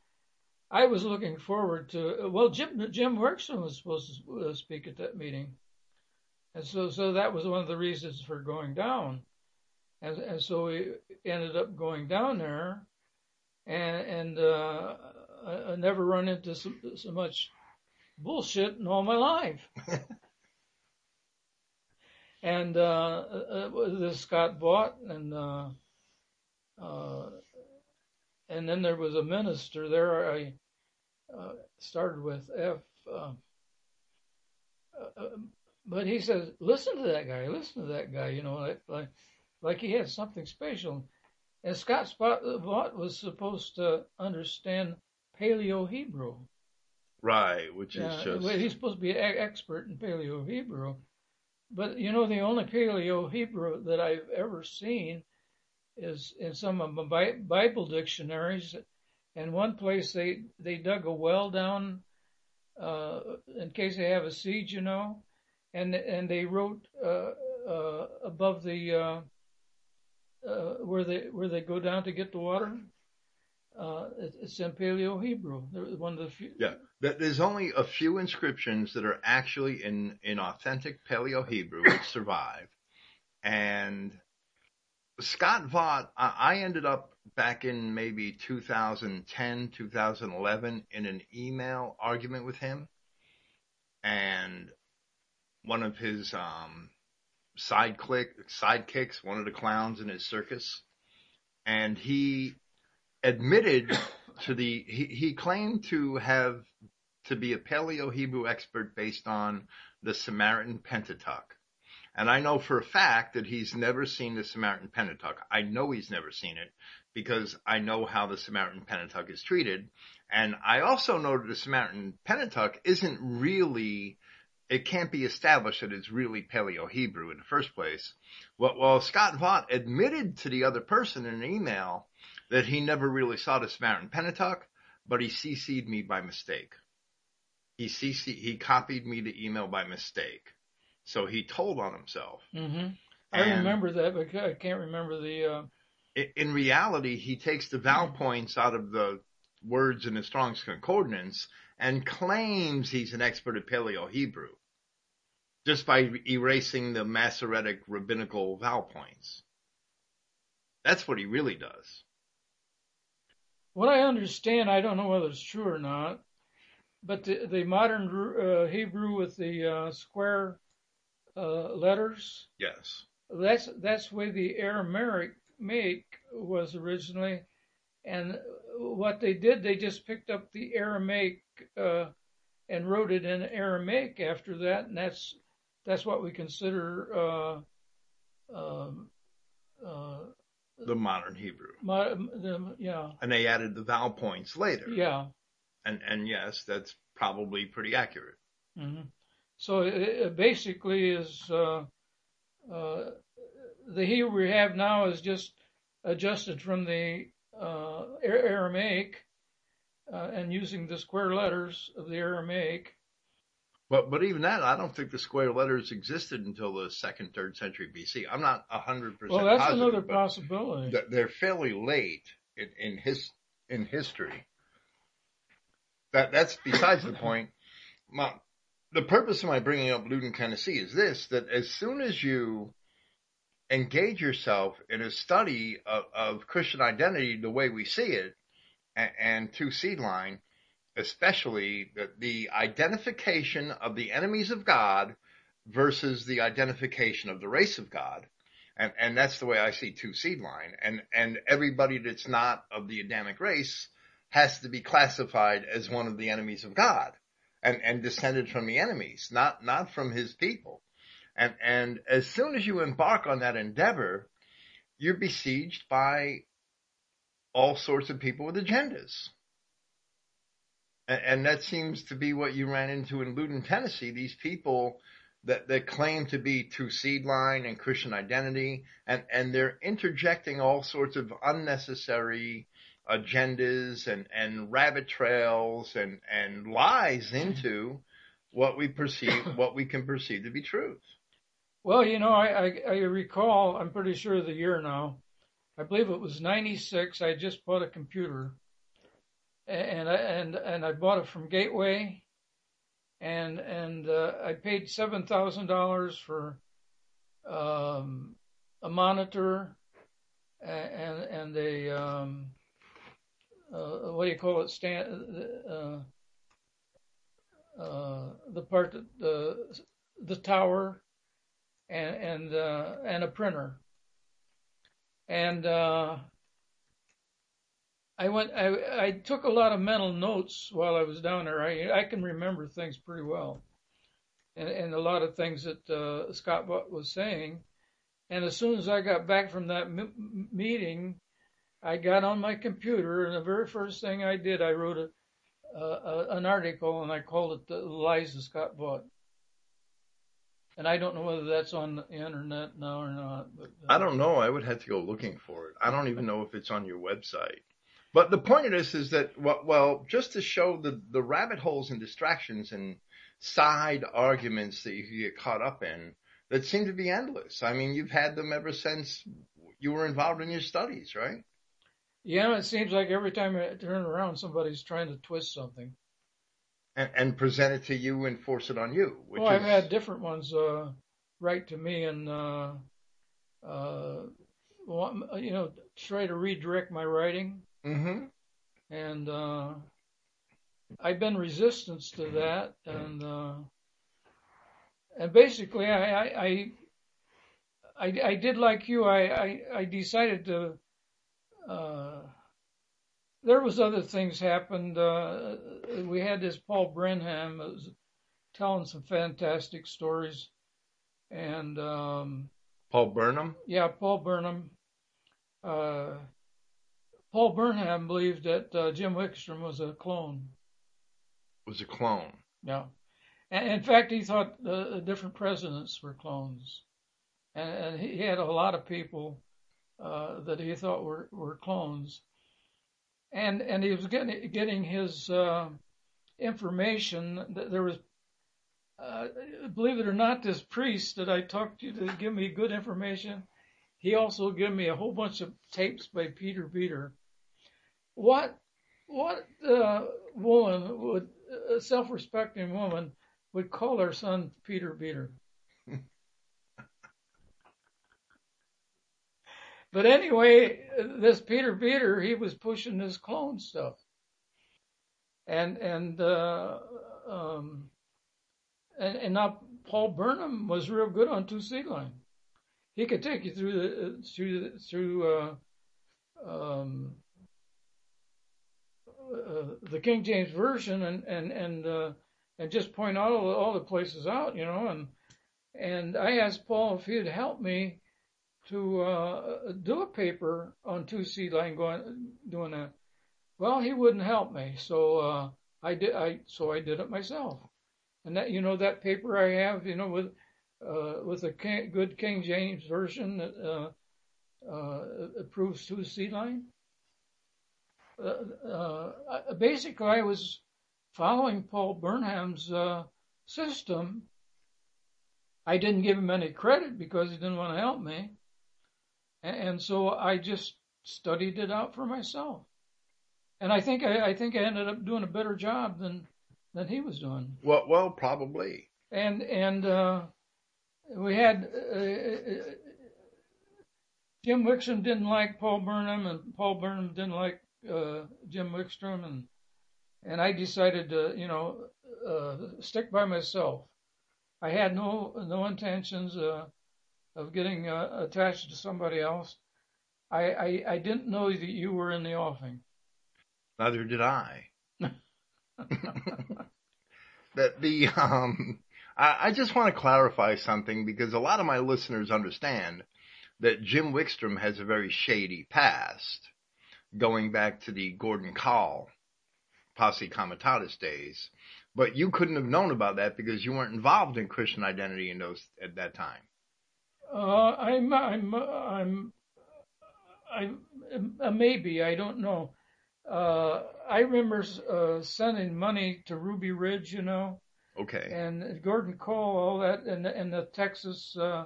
I was looking forward to. Well, Jim Jim Workson was supposed to speak at that meeting, and so so that was one of the reasons for going down, and and so we ended up going down there, and and uh, I, I never run into so, so much bullshit in all my life. [laughs] and uh, uh, this Scott Vaught, and uh, uh, and then there was a minister there. I uh, started with F, uh, uh, uh, but he says, "Listen to that guy. Listen to that guy." You know, like like, like he had something special. And Scott Vaught was supposed to understand Paleo Hebrew. Right, which is just well, he's supposed to be an expert in Paleo Hebrew, but you know the only Paleo Hebrew that I've ever seen is in some of my Bible dictionaries. And one place they they dug a well down uh, in case they have a siege, you know, and and they wrote uh, uh, above the uh, uh, where they where they go down to get the water. Uh, it's in Paleo Hebrew. One of the few. yeah. There's only a few inscriptions that are actually in in authentic Paleo Hebrew which survive, and Scott Vaught, I ended up back in maybe 2010, 2011 in an email argument with him, and one of his um, side click sidekicks, one of the clowns in his circus, and he admitted [coughs] to the he, he claimed to have to be a Paleo Hebrew expert based on the Samaritan Pentateuch. And I know for a fact that he's never seen the Samaritan Pentateuch. I know he's never seen it because I know how the Samaritan Pentateuch is treated. And I also know that the Samaritan Pentateuch isn't really, it can't be established that it's really Paleo Hebrew in the first place. Well, well Scott Vaught admitted to the other person in an email that he never really saw the Samaritan Pentateuch, but he CC'd me by mistake. He CC, he copied me the email by mistake. So he told on himself. hmm I remember that, but I can't remember the. Uh, I- In reality, he takes the vowel points out of the words in the Strong's Concordance and claims he's an expert at Paleo Hebrew just by erasing the Masoretic rabbinical vowel points. That's what he really does. what I understand, I don't know whether it's true or not, but the, the modern uh, Hebrew with the uh, square letters, Yes. that's that's the way the Aramaic make was originally, and what they did, they just picked up the Aramaic uh, and wrote it in Aramaic after that, and that's that's what we consider. Uh, um, uh, The modern Hebrew. my, the, yeah, And they added the vowel points later. yeah. And, and yes, that's probably pretty accurate. hmm So it, it basically is uh, uh, the Hebrew we have now is just adjusted from the uh, Aramaic uh, and using the square letters of the Aramaic. But but even that, I don't think the square letters existed until the second, third century BC. I'm not hundred percent. Well, that's positive, another possibility. th- They're fairly late in, in his in history. That that's besides the point. My, the purpose of my bringing up Loudon, Tennessee, is this: that as soon as you engage yourself in a study of, of Christian identity the way we see it, and, and two seed line, especially the, the identification of the enemies of God versus the identification of the race of God. And, and that's the way I see two seed line. And, and everybody that's not of the Adamic race has to be classified as one of the enemies of God and, and descended from the enemies, not, not from his people. And, and as soon as you embark on that endeavor, you're besieged by all sorts of people with agendas. And, and that seems to be what you ran into in Loudon, Tennessee. These people that, that claim to be two seed line and Christian identity, and, and they're interjecting all sorts of unnecessary agendas and, and rabbit trails and, and lies into what we perceive, [coughs] what we can perceive to be truth. Well, you know, I, I, I recall, I'm pretty sure the year now, I believe it was 96. I just bought a computer and I, and, and I bought it from Gateway and, and, uh, I paid $7,000 for, um, a monitor and, and a, um, what do you call it? Uh, uh, the part that the, the tower and, and, uh, and a printer. And, uh, I went, I, I took a lot of mental notes while I was down there. I, I can remember things pretty well. And, and a lot of things that, uh, Scott was saying. And as soon as I got back from that meeting, I got on my computer and the very first thing I did, I wrote a, an article and I called it the lies that Scott Vaught. And I don't know whether that's on the internet now or not. But, uh, I don't know. I would have to go looking for it. I don't even know if it's on your website. But the point of this is that, well, just to show the, the rabbit holes and distractions and side arguments that you get caught up in that seem to be endless. I mean, you've had them ever since you were involved in your studies, right? Yeah, it seems like every time I turn around, somebody's trying to twist something. And, and present it to you and force it on you. Which well, I've had different ones uh, write to me and, uh, uh, you know, try to redirect my writing. Mm-hmm. And uh, I've been resistance to that, and uh, and basically, I I, I I I did like you. I I, I decided to. Uh, there was other things happened. Uh, we had this Paul Brenham was telling some fantastic stories, and um, Paul Burnham. Yeah, Paul Burnham. Uh, Paul Burnham believed that uh, Jim Wickstrom was a clone. Was a clone. Yeah, and in fact, he thought the different presidents were clones, and, and he had a lot of people uh, that he thought were, were clones, and and he was getting getting his uh, information. There was, uh, believe it or not, this priest that I talked to to give me good information. He also gave me a whole bunch of tapes by Peter Beter what what uh, woman would a self-respecting woman would call her son Peter Beter? But anyway, this Peter Peter, he was pushing this clone stuff, and and uh, um, and, and now Paul Burnham was real good on two seed line. He could take you through the through the, through uh, um, uh, the King James version and and and uh, and just point out all, all the places out, you know, and and I asked Paul if he'd help me to uh, do a paper on two seed line going doing that. Well, he wouldn't help me, so uh, I did. I so I did it myself, and that you know that paper I have, you know, with uh, with a King, good King James version that uh, uh, approves two seed line. Uh, uh, basically, I was following Paul Burnham's uh, system. I didn't give him any credit because he didn't want to help me. And so I just studied it out for myself. And I think I, I think I ended up doing a better job than than he was doing. Well, well, probably. And and uh, we had uh, uh Jim Wickstrom didn't like Paul Burnham, and Paul Burnham didn't like uh, Jim Wickstrom, and and I decided to you know uh, stick by myself. I had no no intentions uh, of getting attached to somebody else. I, I I didn't know that you were in the offing. Neither did I. [laughs] that the um, I, I just want to clarify something because a lot of my listeners understand that Jim Wickstrom has a very shady past, going back to the Gordon Kahl Posse Comitatus days. But you couldn't have known about that because you weren't involved in Christian identity in those at that time. Uh, I'm, I'm, I'm, I'm, uh, maybe I don't know uh, I remember uh, sending money to Ruby Ridge, you know. Okay. And Gordon Kahl, all that, and and the Texas. Uh,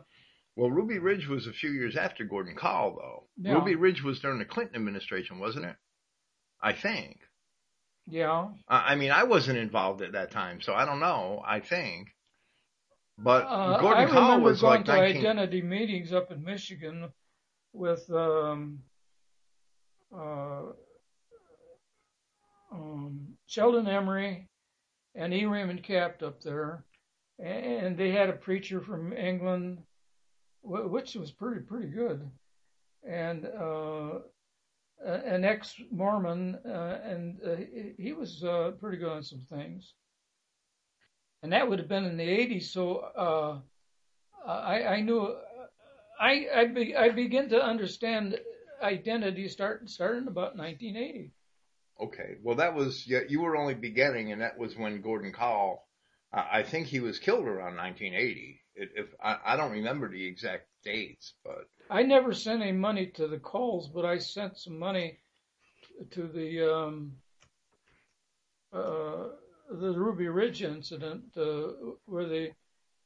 well, Ruby Ridge was a few years after Gordon Kahl, though. Yeah. Ruby Ridge was during the Clinton administration, wasn't it? I think. Yeah. I mean, I wasn't involved at that time, so I don't know. I think. But uh, Gordon Kahl was going like to 19... identity meetings up in Michigan with um, uh, um, Sheldon Emery and E. Raymond Capt up there, and they had a preacher from England, which was pretty pretty good, and uh, an ex-Mormon, uh, and uh, he was uh, pretty good on some things. And that would have been in the 80s, so uh, I, I knew I I, be, I begin to understand identity start starting about 1980. Okay. Well, that was yeah, you were only beginning, and that was when Gordon Kahl. Uh, I think he was killed around 1980. It, if I, I don't remember the exact dates, but I never sent any money to the Kahls, but I sent some money to the um, uh, the Ruby Ridge incident uh, where they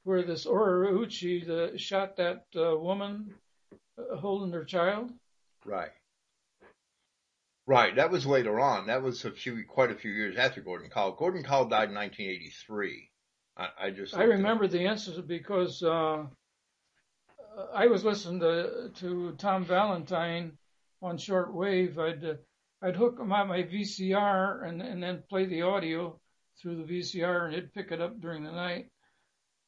where this Horiuchi the, shot that uh, woman uh, holding her child. Right. Right, that was later on. That was a few, quite a few years after Gordon Kahl. Gordon Kahl died in 1983. I, I just. I remember the incident because uh, I was listening to to Tom Valentine on shortwave. I'd uh, I'd hook him on my VCR and and then play the audio through the VCR, and he'd pick it up during the night.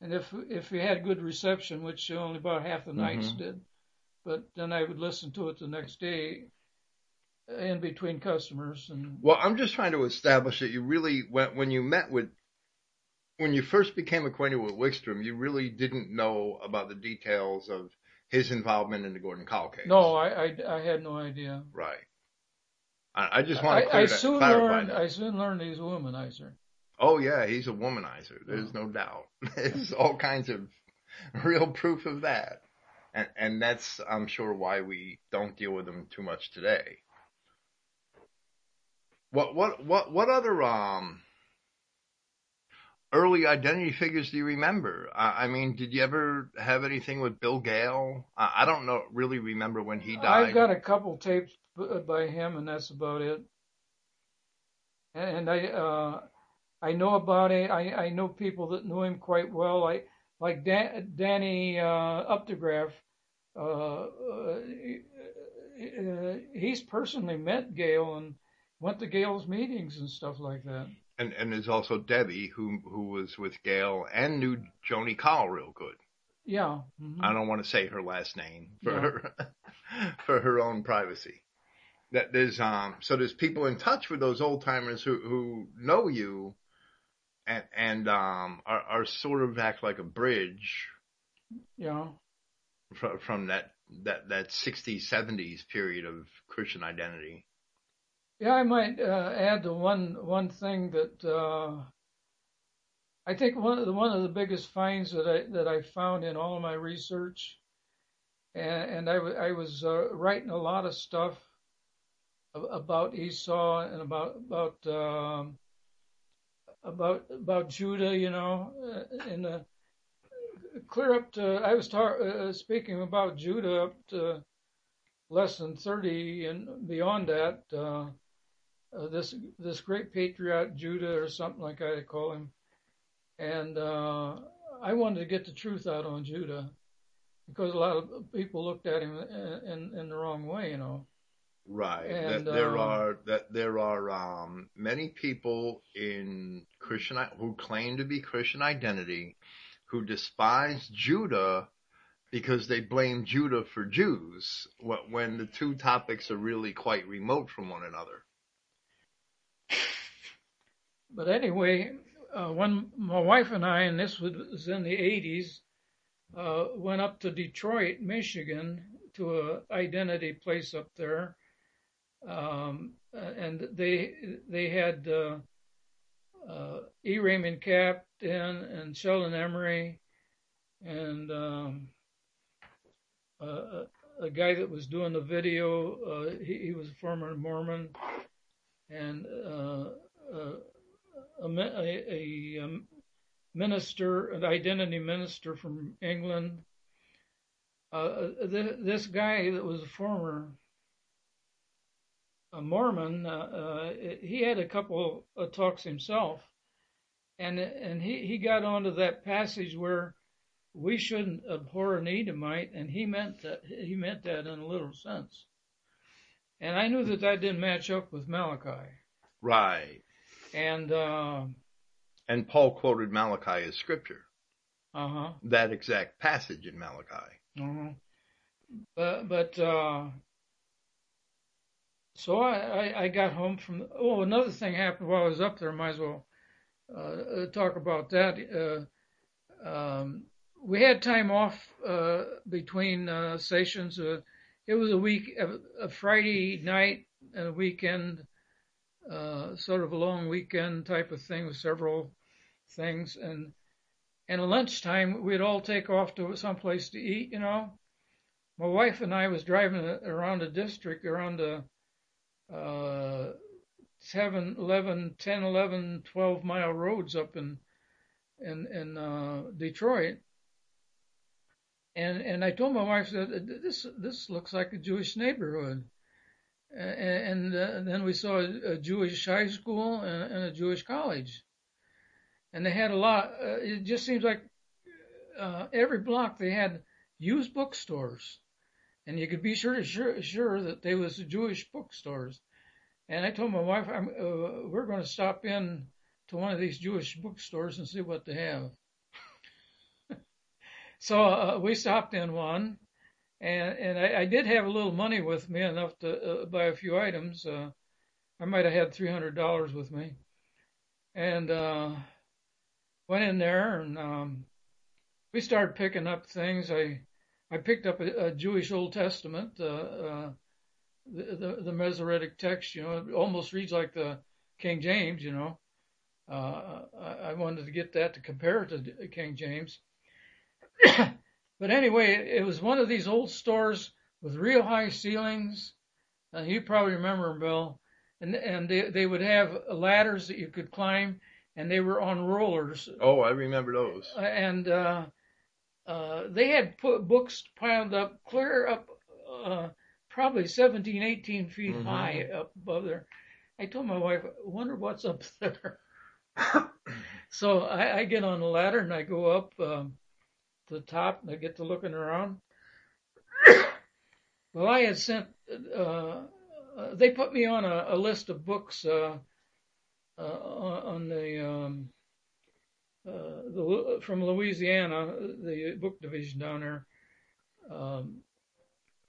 And if if we had good reception, which only about half the nights mm-hmm. did, but then I would listen to it the next day in between customers. And well, I'm just trying to establish that you really when when you met with when you first became acquainted with Wickstrom, you really didn't know about the details of his involvement in the Gordon Kahl case. No, I I, I had no idea. Right. I, I just want to I, I soon learned. That. I soon learned he's a womanizer. Oh yeah, he's a womanizer. There's no doubt. [laughs] There's all kinds of [laughs] real proof of that, and and that's I'm sure why we don't deal with him too much today. What what what what other um early identity figures do you remember? I, I mean, did you ever have anything with Bill Gale? I, I don't know, really remember when he died. I've got a couple tapes by him, and that's about it. And, and I uh, I know about it. I I know people that knew him quite well. I like Dan, Danny uh, Updegraff. Uh, uh, uh, he's personally met Gale and went to Gale's meetings and stuff like that. And and there's also Debbie who who was with Gale and knew Joni Kahl real good. Yeah. Mm-hmm. I don't want to say her last name for yeah. her [laughs] for her own privacy. That there's um so there's people in touch with those old timers who who know you and and um are, are sort of act like a bridge. Yeah. From from that that that 60s 70s period of Christian identity. Yeah, I might uh, add the one one thing that uh, I think one of the one of the biggest finds that I that I found in all of my research, and, and I, w- I was uh, writing a lot of stuff about Esau and about about um, about about Judah, you know, uh, in the clear up to I was tar- uh, speaking about Judah up to less than 30 and beyond that. Uh, uh, this this great patriot Judah or something like I call him, and uh, I wanted to get the truth out on Judah because a lot of people looked at him in in, in the wrong way, you know. Right. And, that there um, are that there are um, many people in Christian who claim to be Christian identity who despise Judah because they blame Judah for Jews wh- when the two topics are really quite remote from one another. But anyway, uh, when my wife and I, and this was in the 80s, uh, went up to Detroit, Michigan, to a identity place up there, and they they had uh, uh, E. Raymond Capt and Sheldon Emery, and um, a, guy that was doing the video. Uh, he, was a former Mormon, and uh, uh, a, um, minister, an identity minister from England. Uh, th- this guy that was a former a Mormon, uh, uh, he had a couple of talks himself, and and he, he got onto that passage where we shouldn't abhor an Edomite, and he meant that he meant that in a literal sense. And I knew that that didn't match up with Malachi, Right. and uh And Paul quoted Malachi as scripture. Uh huh, That exact passage in Malachi. uh-huh. but but uh, so I, I got home from. Oh, another thing happened while I was up there. Might as well uh, talk about that. Uh, um, we had time off uh, between uh, sessions. Uh, it was a week, a, a Friday night and a weekend, uh, sort of a long weekend type of thing with several things. And and at lunchtime, we'd all take off to someplace to eat. You know, my wife and I was driving around the district, around the uh, 7, 11, 10, 11, 12 mile roads up in in in uh, Detroit. And and I told my wife that this this looks like a Jewish neighborhood. And, and uh, then we saw a, a Jewish high school and, and, a Jewish college, and they had a lot. Uh, it just seems like uh, every block they had used bookstores, and you could be sure to sure sure that they was Jewish bookstores. And I told my wife, I'm, uh, we're going to stop in to one of these Jewish bookstores and see what they have. [laughs] so uh, we stopped in one, and and I, I did have a little money with me enough to uh, buy a few items. Uh, I might have had three hundred dollars with me, and uh, went in there and um, we started picking up things. I I picked up a, a Jewish Old Testament, uh, uh, the, the the Masoretic text. You know, it almost reads like the King James. You know, uh, I, I wanted to get that to compare it to King James. [coughs] but anyway, it was one of these old stores with real high ceilings. Uh, you probably remember them, Bill. And and they they would have ladders that you could climb, and they were on rollers. Oh, I remember those. And uh, uh, they had put books piled up clear up, uh, probably 17, 18 feet Mhm. high up above there. I told my wife, I wonder what's up [laughs] there. so I, I get on the ladder and I go up um, to the top and I get to looking around. [coughs] well, I had sent, uh, uh, they put me on a, a list of books uh, uh, on the, um, the from Louisiana, the book division down there, um,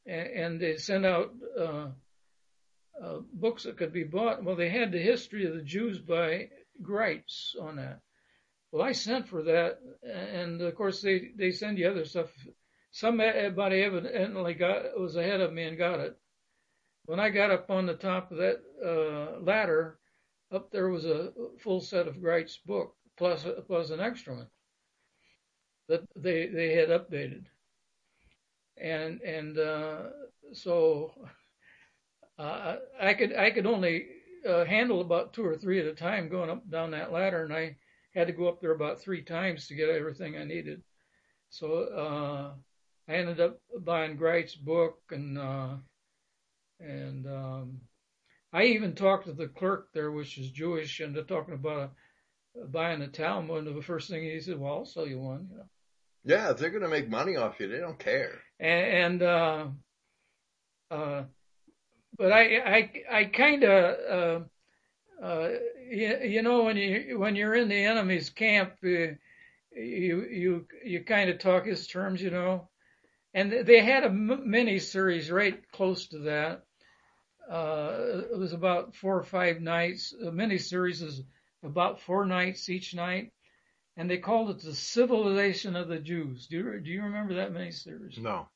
and, they sent out uh, uh, books that could be bought. Well, they had the history of the Jews by Graetz on that. Well, I sent for that, and of course they they send you other stuff. Somebody evidently got was ahead of me and got it. When I got up on the top of that uh, ladder, up there was a full set of Graetz's book plus plus an extra one that they they had updated, and and uh, so uh, I could I could only uh, handle about two or three at a time going up down that ladder, and I had to go up there about three times to get everything I needed. So uh, I ended up buying Graetz's book, and uh, and um, I even talked to the clerk there, which is Jewish, and they're talking about buying a Talmud. And the first thing he said, "Well, I'll sell you one." You know. Yeah, if they're going to make money off you, they don't care. And, and uh, uh, but I I I kind of uh, uh, you, you know when you when you're in the enemy's camp, uh, you you you kind of talk his terms, you know. And they had a mini series right close to that. Uh, it was about four or five nights. A mini series is about four nights each night, and they called it the Civilization of the Jews. Do you do you remember that mini series? No.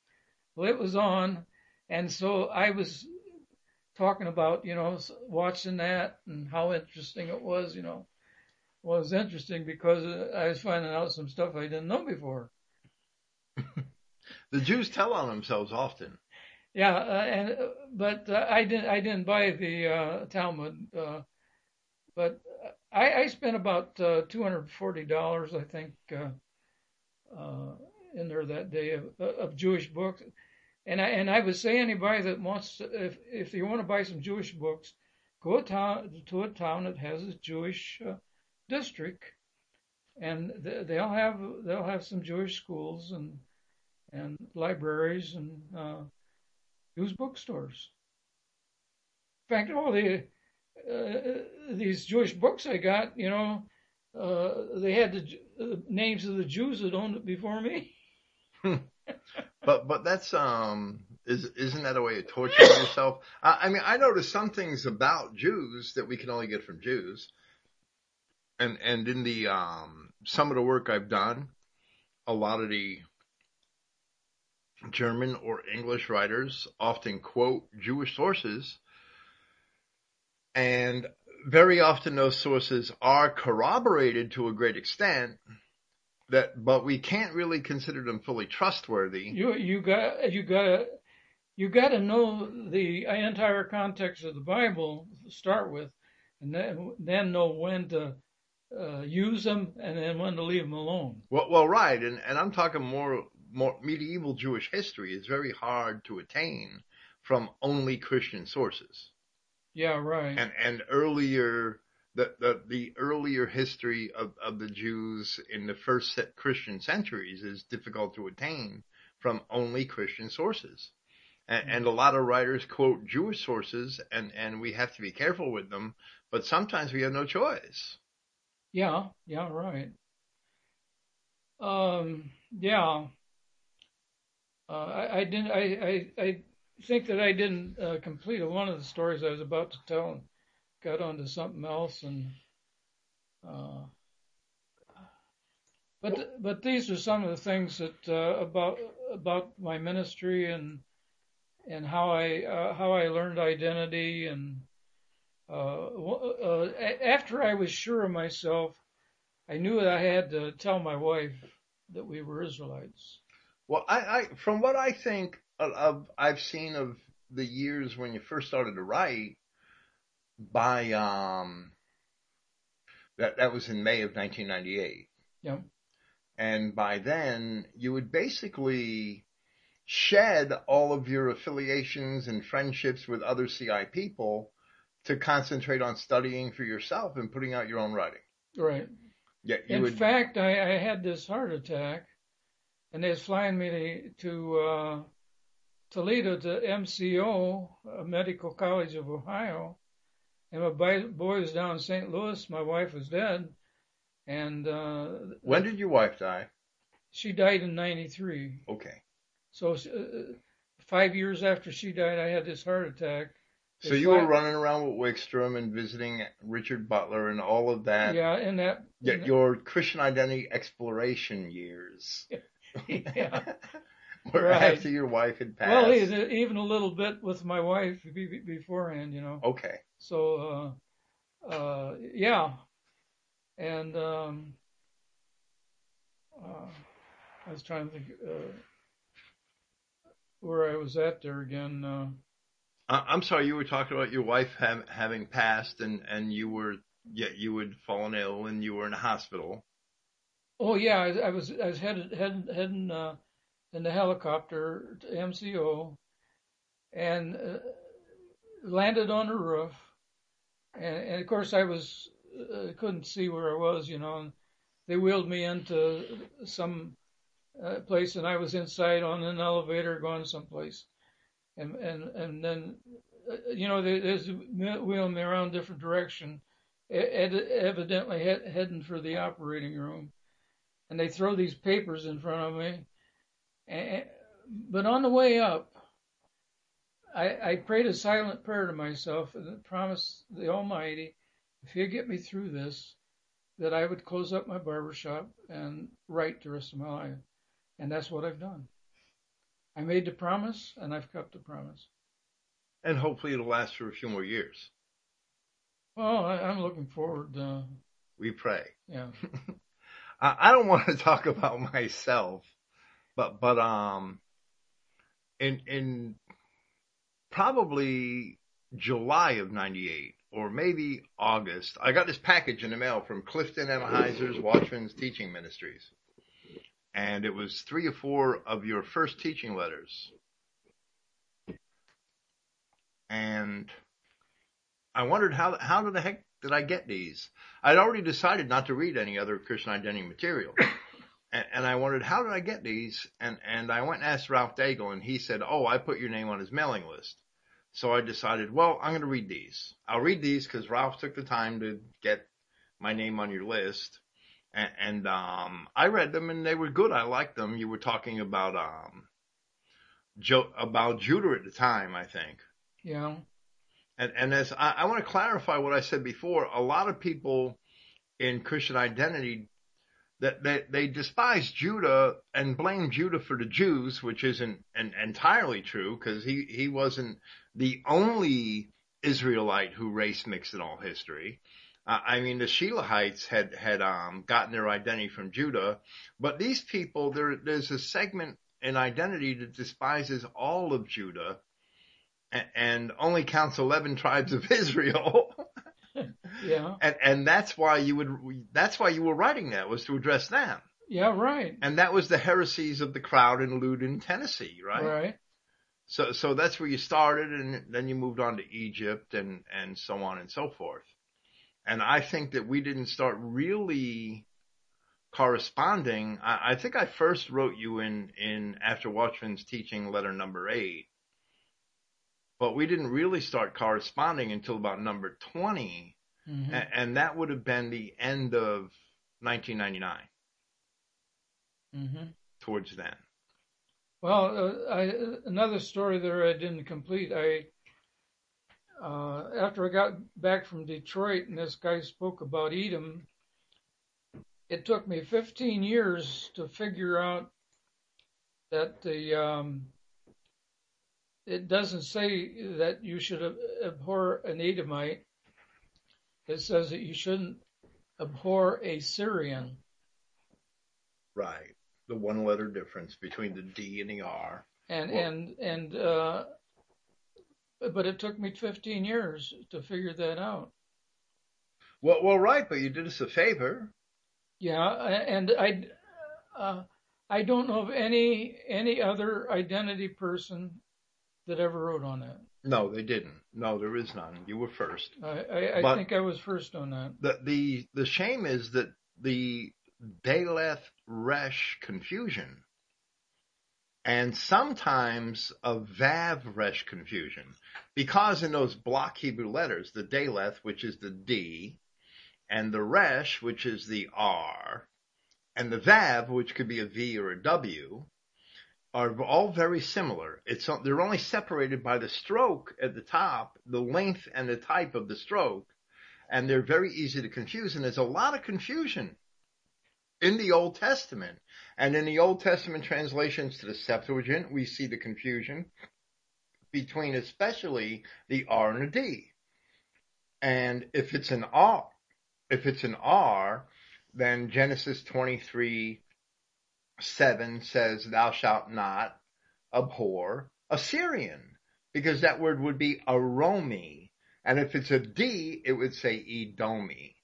Well, it was on, and so I was talking about you know watching that and how interesting it was. You know, well, it was interesting because I was finding out some stuff I didn't know before. [laughs] the Jews tell on themselves often. Yeah, uh, and uh, but uh, I didn't I didn't buy the uh, Talmud, uh, but I, I spent about uh, two hundred forty dollars I think uh, uh, in there that day of, of Jewish books, and I and I would say anybody that wants if if you want to buy some Jewish books, go to town to a town that has a Jewish uh, district, and they'll have they'll have some Jewish schools and and libraries and Use bookstores. In fact, all the uh, these Jewish books I got, you know, uh, they had the, the, names of the Jews that owned it before me. [laughs] but but that's um is isn't that a way of torturing yourself? I, I mean, I noticed some things about Jews that we can only get from Jews, and and in the um some of the work I've done, a lot of the German or English writers often quote Jewish sources, and very often those sources are corroborated to a great extent. That, but we can't really consider them fully trustworthy. You you got you got you got to know the entire context of the Bible to start with, and then then know when to uh, use them and then when to leave them alone. Well, well, right, and and I'm talking more more medieval Jewish history is very hard to attain from only Christian sources. Yeah, right. And and earlier the the, the earlier history of, of the Jews in the first Christian centuries is difficult to attain from only Christian sources. And, and, a lot of writers quote Jewish sources, and, and we have to be careful with them, but sometimes we have no choice. Yeah, yeah, right. Um, yeah, uh, I, I, didn't. I, I, I think that I didn't uh, complete one of the stories I was about to tell and got onto something else. And uh, but but these are some of the things that uh, about about my ministry and and how I uh, how I learned identity and uh, after I was sure of myself, I knew that I had to tell my wife that we were Israelites. Well, I, I from what I think of, I've seen of the years when you first started to write, by um, that that was in May of 1998. Yeah. And by then, you would basically shed all of your affiliations and friendships with other CI people to concentrate on studying for yourself and putting out your own writing. Right. Yeah. in would... fact, I, I had this heart attack and they was flying me to uh, Toledo to MCO, Medical College of Ohio, and my boy was down in St. Louis. My wife was dead, and uh, when did your wife die? She died in '93. Okay. So uh, five years after she died, I had this heart attack. So you were running around with Wickstrom and visiting Richard Butler and all of that. Yeah, in that. Yeah, your Christian identity exploration years. [laughs] yeah. [laughs] Where right. after your wife had passed. Well, even a little bit with my wife beforehand, you know. Okay. So, uh, uh, yeah, and um, uh, I was trying to think uh, where I was at there again. Uh. I- I'm sorry, you were talking about your wife have, having passed, and and you were yet you had fallen ill, and you were in a hospital. Oh yeah, I, I was I was headed heading heading uh, in the helicopter to MCO, and uh, landed on the roof, and, and of course I was uh, couldn't see where I was, you know. And they wheeled me into some uh, place, and I was inside on an elevator going someplace, and and and then uh, you know they, they wheeling me around different direction, ed- evidently he- heading for the operating room, and they throw these papers in front of me, and, but on the way up. I, I prayed a silent prayer to myself and promised the Almighty, if you get me through this, that I would close up my barber shop and write the rest of my life. And that's what I've done. I made the promise and I've kept the promise. And hopefully it'll last for a few more years. Well, I, I'm looking forward. Uh, We pray. yeah. [laughs] I, I don't want to talk about myself, but but um, in in probably July of '98 or maybe August, I got this package in the mail from Clifton Emahiser's Watchman's Teaching Ministries, and it was three or four of your first teaching letters, and I wondered how how the heck did I get these? I'd already decided not to read any other Christian identity material. And, and I wondered, how did I get these? And, and I went and asked Ralph Daigle and he said, oh, I put your name on his mailing list. So I decided, well, I'm going to read these. I'll read these because Ralph took the time to get my name on your list. And, and, um, I read them and they were good. I liked them. You were talking about, um, Joe, about Judah at the time, I think. Yeah. And, and as I, I want to clarify what I said before, a lot of people in Christian identity that they, they despise Judah and blame Judah for the Jews, which isn't an, entirely true because he, he wasn't the only Israelite who race mixed in all history. Uh, I mean, the Shelahites had, had, um, gotten their identity from Judah, but these people, there, there's a segment in identity that despises all of Judah and, and only counts 11 tribes of [laughs] Israel. Yeah. and, and that's why you would, that's why you were writing that was to address them. Yeah. Right. And that was the heresies of the crowd in Loudon, Tennessee, right? Right. So, so that's where you started and then you moved on to Egypt and, and so on and so forth. And I think that we didn't start really corresponding. I, I think I first wrote you in, in after Watchman's teaching letter number eight, but we didn't really start corresponding until about number 20. Hmm And, and that would have been the end of 1999 hmm towards then. Well, uh, I, another story there I didn't complete. I uh, after I got back from Detroit and this guy spoke about Edom, it took me 15 years to figure out that the um, it doesn't say that you should abhor an Edomite. It says that you shouldn't abhor a Syrian. Right. The one letter difference between the D and the R. and Well- and and uh but it took me 15 years to figure that out Well, well, right, but you did us a favor. yeah and i uh i don't know of any any other identity person that ever wrote on that No, they didn't. No, there is none. You were first. i i, I think i was first on that The the the shame is that the Daleth Resh confusion and sometimes a Vav Resh confusion because in those block Hebrew letters, the Daleth, which is the D, and the Resh, which is the R, and the Vav, which could be a V or a W, are all very similar. It's they're only separated by the stroke at the top, the length and the type of the stroke, and they're very easy to confuse. And there's a lot of confusion in the Old Testament. And in the Old Testament translations to the Septuagint, we see the confusion between especially the R and the D. And if it's an R, if it's an R, then Genesis 23 7 says, Thou shalt not abhor a Syrian. because that word would be aromi. And if it's a D, it would say Edomi.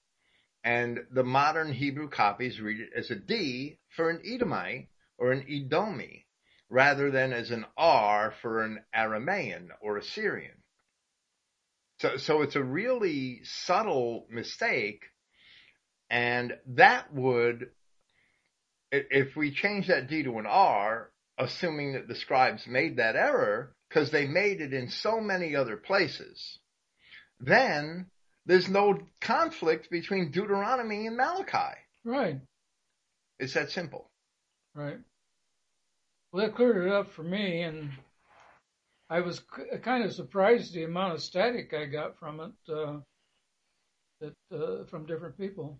And the modern Hebrew copies read it as a D for an Edomite or an Edomi, rather than as an R for an Aramaean or Assyrian. So, so it's a really subtle mistake. And that would, if we change that D to an R, assuming that the scribes made that error, because they made it in so many other places, then there's no conflict between Deuteronomy and Malachi. Right. It's that simple. Right. Well, that cleared it up for me, and I was kind of surprised the amount of static I got from it, uh, that uh, from different people,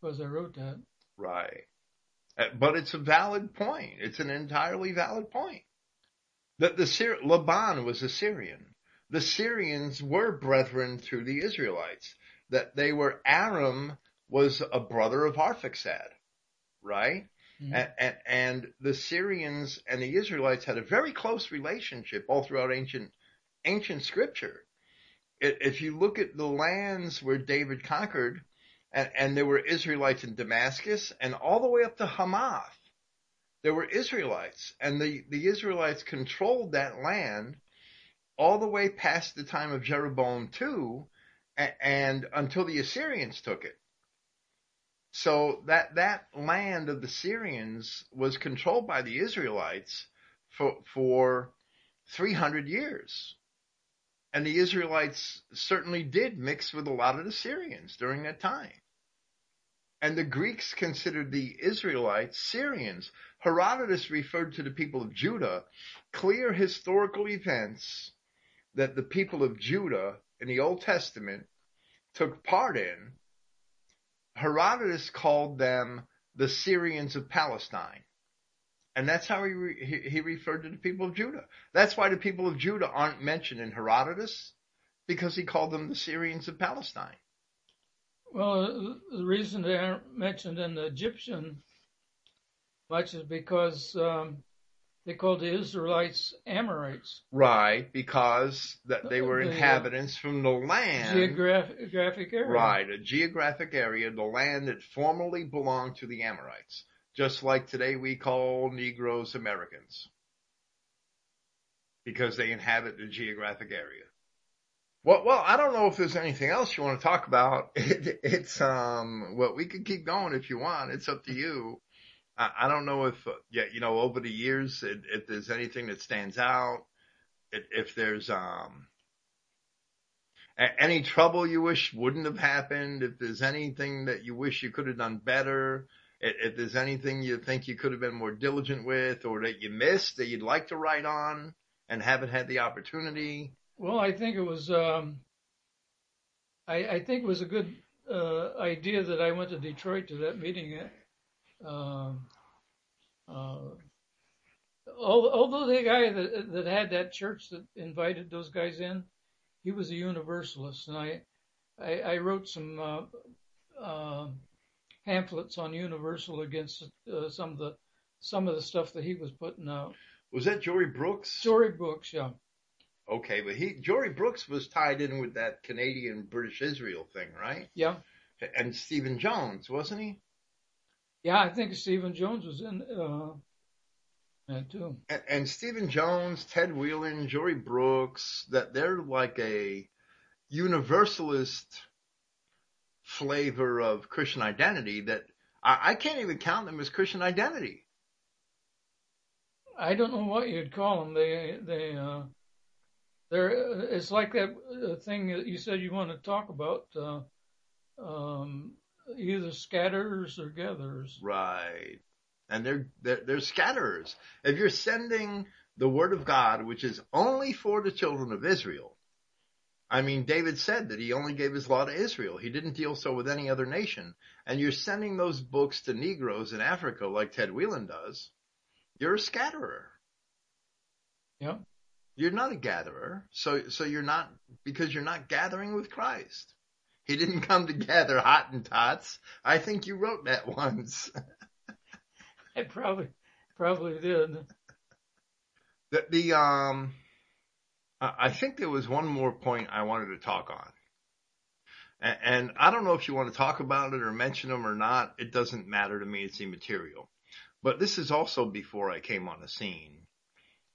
because I wrote that. Right. But it's a valid point. It's an entirely valid point. That the Syr- Laban was a Syrian. The Syrians were brethren through the Israelites. That they were Aram was a brother of Arphaxad, right? Mm-hmm. And, and, and, the Syrians and the Israelites had a very close relationship all throughout ancient ancient scripture. If you look at the lands where David conquered, and, and there were Israelites in Damascus and all the way up to Hamath. There were Israelites and the, the Israelites controlled that land all the way past the time of Jeroboam II and, and until the Assyrians took it. So that, that land of the Syrians was controlled by the Israelites for, for 300 years. And the Israelites certainly did mix with a lot of the Syrians during that time. And the Greeks considered the Israelites Syrians. Herodotus referred to the people of Judah, clear historical events that the people of Judah in the Old Testament took part in. Herodotus called them the Syrians of Palestine. And that's how he, re- he referred to the people of Judah. That's why the people of Judah aren't mentioned in Herodotus, because he called them the Syrians of Palestine. Well, the reason they aren't mentioned in the Egyptian much is because um, they called the Israelites Amorites. Right, because that they were the, inhabitants from the land. Geographic area. Right, a geographic area, the land that formerly belonged to the Amorites just like today we call Negroes Americans because they inhabit the geographic area. Well, well, I don't know if there's anything else you want to talk about. [laughs] It, it's, um, well, we could keep going if you want. It's up to you. I, I don't know if, yeah, you know, over the years, if, if there's anything that stands out, if, if there's, um, any trouble you wish wouldn't have happened, if there's anything that you wish you could have done better, if there's anything you think you could have been more diligent with or that you missed that you'd like to write on and haven't had the opportunity? Well, I think it was, um, I, I, think it was a good uh, idea that I went to Detroit to that meeting. Uh, uh, although the guy that, that had that church that invited those guys in, he was a universalist, and I, I, I wrote some uh, uh, pamphlets on Universal against uh, some of the some of the stuff that he was putting out. Was that Jory Brooks? Jory Brooks, yeah. Okay, but he Jory Brooks was tied in with that Canadian British Israel thing, right? Yeah. And Stephen Jones, wasn't he? Yeah, I think Stephen Jones was in uh, that too. And, and Stephen Jones, Ted Weiland, Jory Brooks, that they're like a universalist flavor of Christian identity that I, I can't even count them as Christian identity. I don't know what you'd call them. They they uh, they're it's like that uh, thing that you said you want to talk about. Uh, um, either scatterers or gatherers. Right, and they're, they're they're scatterers. If you're sending the word of God, which is only for the children of Israel, I mean, David said that he only gave his law to Israel. He didn't deal so with any other nation. And you're sending those books to Negroes in Africa like Ted Weiland does. You're a scatterer. Yeah. You're not a gatherer. So, so you're not, because you're not gathering with Christ. He didn't come to gather Hottentots. I think you wrote that [laughs] once. I probably, probably did. The, the, um, I think there was one more point I wanted to talk on. And I don't know if you want to talk about it or mention them or not. It doesn't matter to me. It's immaterial. But this is also before I came on the scene.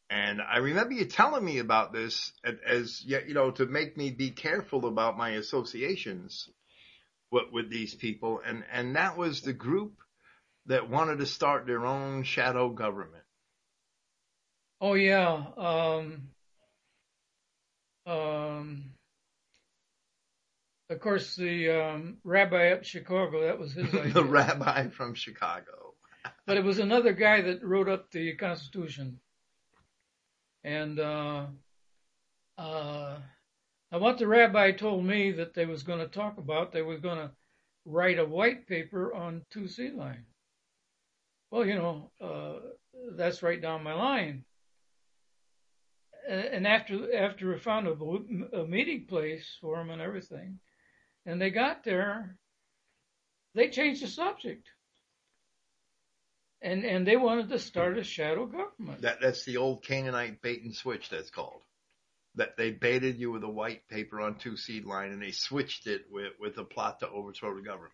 And I remember you telling me about this as, yet, you know, to make me be careful about my associations with, with these people. And, and that was the group that wanted to start their own shadow government. Oh yeah. Um, of course, the um, rabbi up Chicago, that was his [laughs] idea. the rabbi from Chicago. [laughs] but it was another guy that wrote up the Constitution. And uh, uh, now what the rabbi told me that they was going to talk about, they was going to write a white paper on two seed line. Well, you know, uh, that's right down my line. And after after we found a, a meeting place for them and everything, and they got there, they changed the subject and and they wanted to start a shadow government. That that's the old Canaanite bait and switch. That's called. That they baited you with a white paper on two seed line, and they switched it with with a plot to overthrow the government.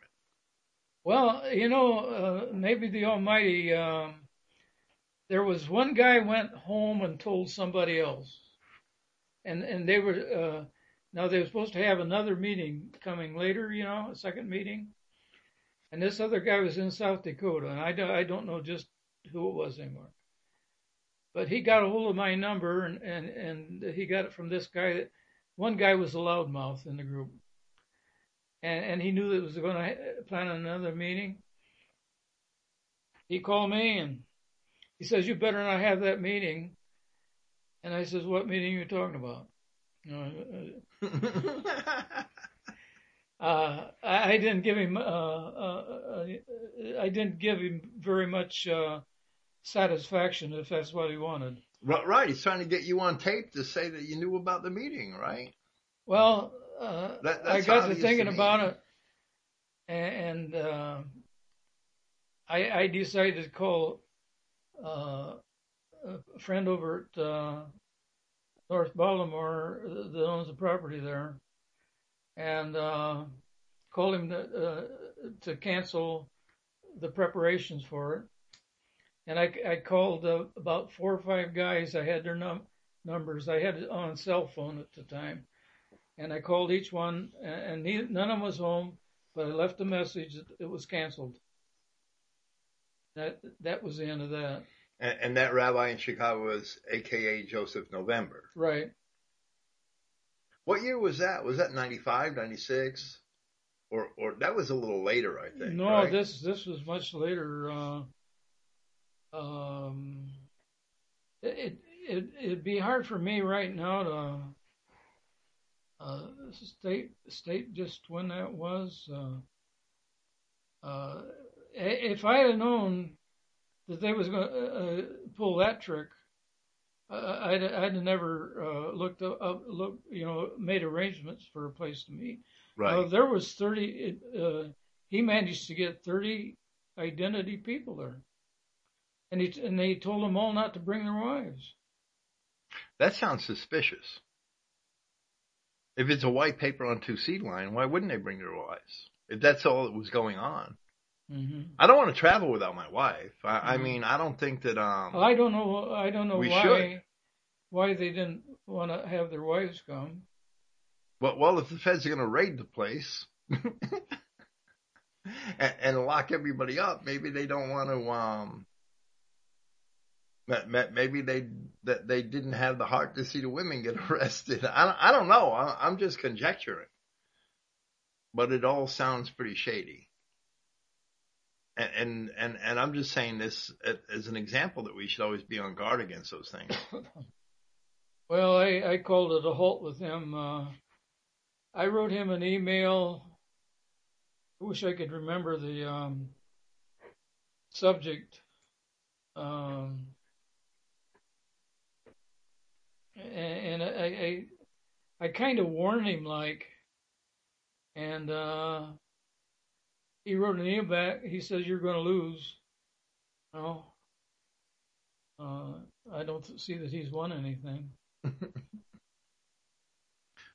Well, you know, uh, maybe the Almighty. Um, there was one guy went home and told somebody else, and and they were uh, now they were supposed to have another meeting coming later. You know, a second meeting, and this other guy was in South Dakota, and I don't, I don't know just who it was anymore. But he got a hold of my number, and and and he got it from this guy. That one guy was a loudmouth in the group, and and he knew that was going to plan another meeting. He called me and he says, "You better not have that meeting." And I says, "What meeting are you talking about?" Know, uh, [laughs] I, didn't give him. Uh, uh, uh, I didn't give him very much uh, satisfaction if that's what he wanted. right, right. He's trying to get you on tape to say that you knew about the meeting, right? Well, uh, That- I got to thinking to about it, and, uh, I, I decided to call uh, a friend over at uh, North Baltimore that owns the property there, and uh, called him to, uh, to cancel the preparations for it. And I, I called uh, about four or five guys. I had their num- numbers. I had it on cell phone at the time and I called each one, and, none of them was home, but I left a message that it was canceled. That that was the end of that. And, and that rabbi in Chicago was AKA Joseph November. Right. What year was that? Was that 95, 96? Or, or that was a little later, I think. no, right? this this was much later. Uh, um, it it it'd be hard for me right now to uh, state state just when that was. Uh, uh, if I had known that they was going to uh, pull that trick, uh, I'd I'd have never uh, looked up, up look you know made arrangements for a place to meet. right. Uh, there was 30, uh, he managed to get 30 identity people there. And he, and they told them all not to bring their wives. That sounds suspicious. If it's a white paper on two seed line, why wouldn't they bring their wives? If that's all that was going on. Hmm I don't want to travel without my wife. I, I Mhm. mean, I don't think that, um, Well, I don't know, I don't know why, should. why they didn't want to have their wives come. well, well, if the feds are going to raid the place [laughs] and, and lock everybody up, maybe they don't want to, um, ma- ma- maybe they, that they didn't have the heart to see the women get [laughs] arrested. I don't, I don't know. I, I'm just conjecturing, but it all sounds pretty shady. And, and, and, I'm just saying this as an example that we should always be on guard against those things. [coughs] Well, I, I called it a halt with him. Uh, I wrote him an email. I wish I could remember the um, subject. Um, and, and I, I, I kind of warned him, like, and uh, he wrote an email back. He says, You're going to lose. No. Uh, I don't see that he's won anything. [laughs]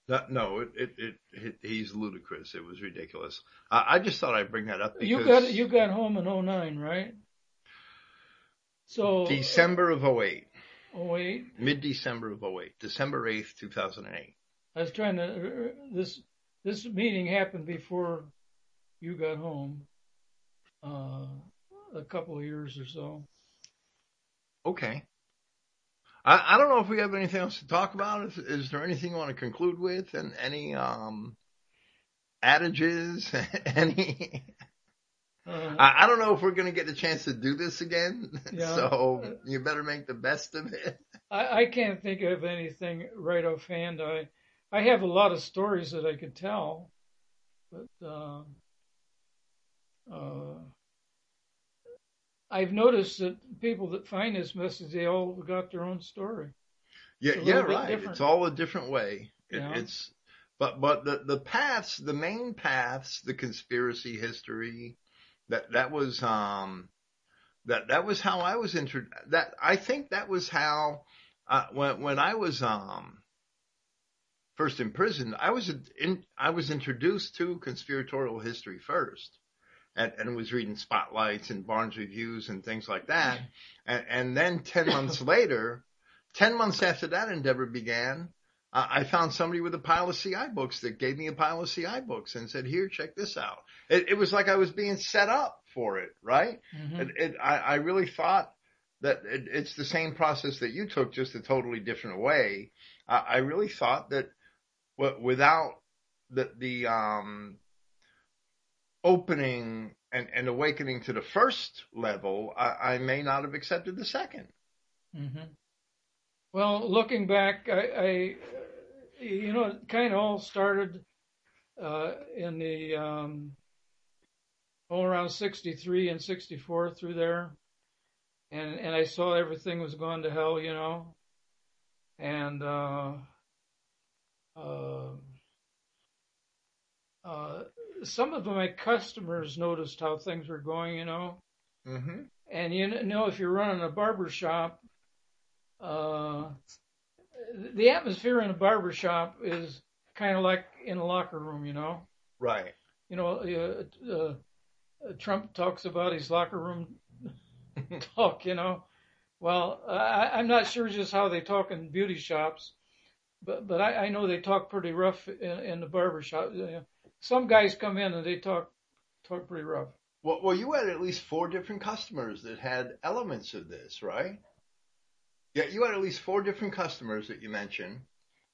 That, no, it, it, it, it, he's ludicrous. It was ridiculous. I, I just thought I'd bring that up because You got you got home in 09, right? So December of 08, Oh wait, mid-December of 08, December 8th, 2008. I was trying to. This this meeting happened before you got home, uh, a couple of years or so. Okay. I, I don't know if we have anything else to talk about. Is, is there anything you want to conclude with and any, um, adages? [laughs] any, Uh, I, I don't know if we're going to get the chance to do this again. [laughs] Yeah. So you better make the best of it. I, I can't think of anything right offhand. I I have a lot of stories that I could tell, but uh, I've noticed that people that find this message, they all got their own story. Yeah, yeah, right. different. It's all a different way. It, Yeah. It's, but, but the, the paths, the main paths, the conspiracy history, that, that was, um, that, that was how I was intro, that, I think that was how, uh, when, when I was, um, first in prison, I was in, I was introduced to conspiratorial history first. And, and was reading spotlights and Barnes reviews and things like that. And, and then 10 months [laughs] later, 10 months after that endeavor began, uh, I found somebody with a pile of CI books that gave me a pile of CI books and said, here, check this out. It, it was like I was being set up for it, right? Mhm. It, it, I, I really thought that it, it's the same process that you took, just a totally different way. Uh, I really thought that w- without the, the, um, opening and, and awakening to the first level, I, I may not have accepted the second. hmm Well, looking back, I, I you know, it kind of all started uh, in the um, all around '63 and '64 through there, and and I saw everything was going to hell, you know, and uh, uh, uh, some of my customers noticed how things were going, you know. Mm-hmm. And you know, if you're running a barber shop, uh, the atmosphere in a barber shop is kind of like in a locker room, you know. Right. You know, uh, uh, Trump talks about his locker room [laughs] talk, you know. Well, I, I'm not sure just how they talk in beauty shops, but but I, I know they talk pretty rough in, in the barber shop. Some guys come in and they talk talk pretty rough. Well, well, you had at least four different customers that had elements of this, right? Yeah, you had at least four different customers that you mentioned.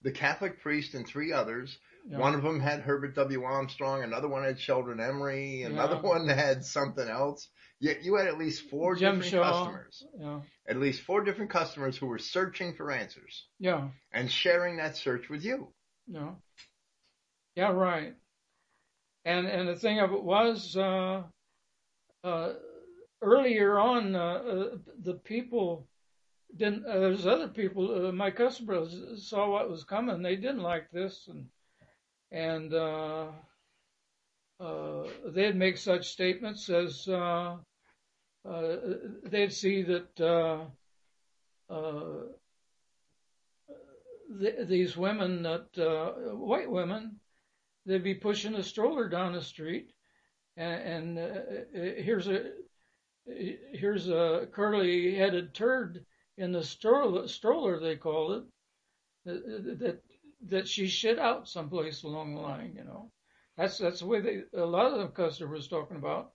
The Catholic priest and three others. know. One of them had Herbert W. Armstrong. Another one had Sheldon Emery. Another Yeah. one had something else. Yeah, you had at least four Jim different Shaw. customers. Yeah, At least four different customers who were searching for answers yeah. and sharing that search with you. No. Yeah, right. And and the thing of it was, uh, uh, earlier on, uh, uh, the people didn't. Uh, there's other people. Uh, my customers saw what was coming. They didn't like this, and and they'd make such statements as they'd see that. Th- these women that white women they'd be pushing a stroller down the street and, and uh, uh, here's a here's a curly headed turd in the stroller stroller they call it that that, that she shit out someplace along the line you know. That's that's the way they a lot of the customers talking about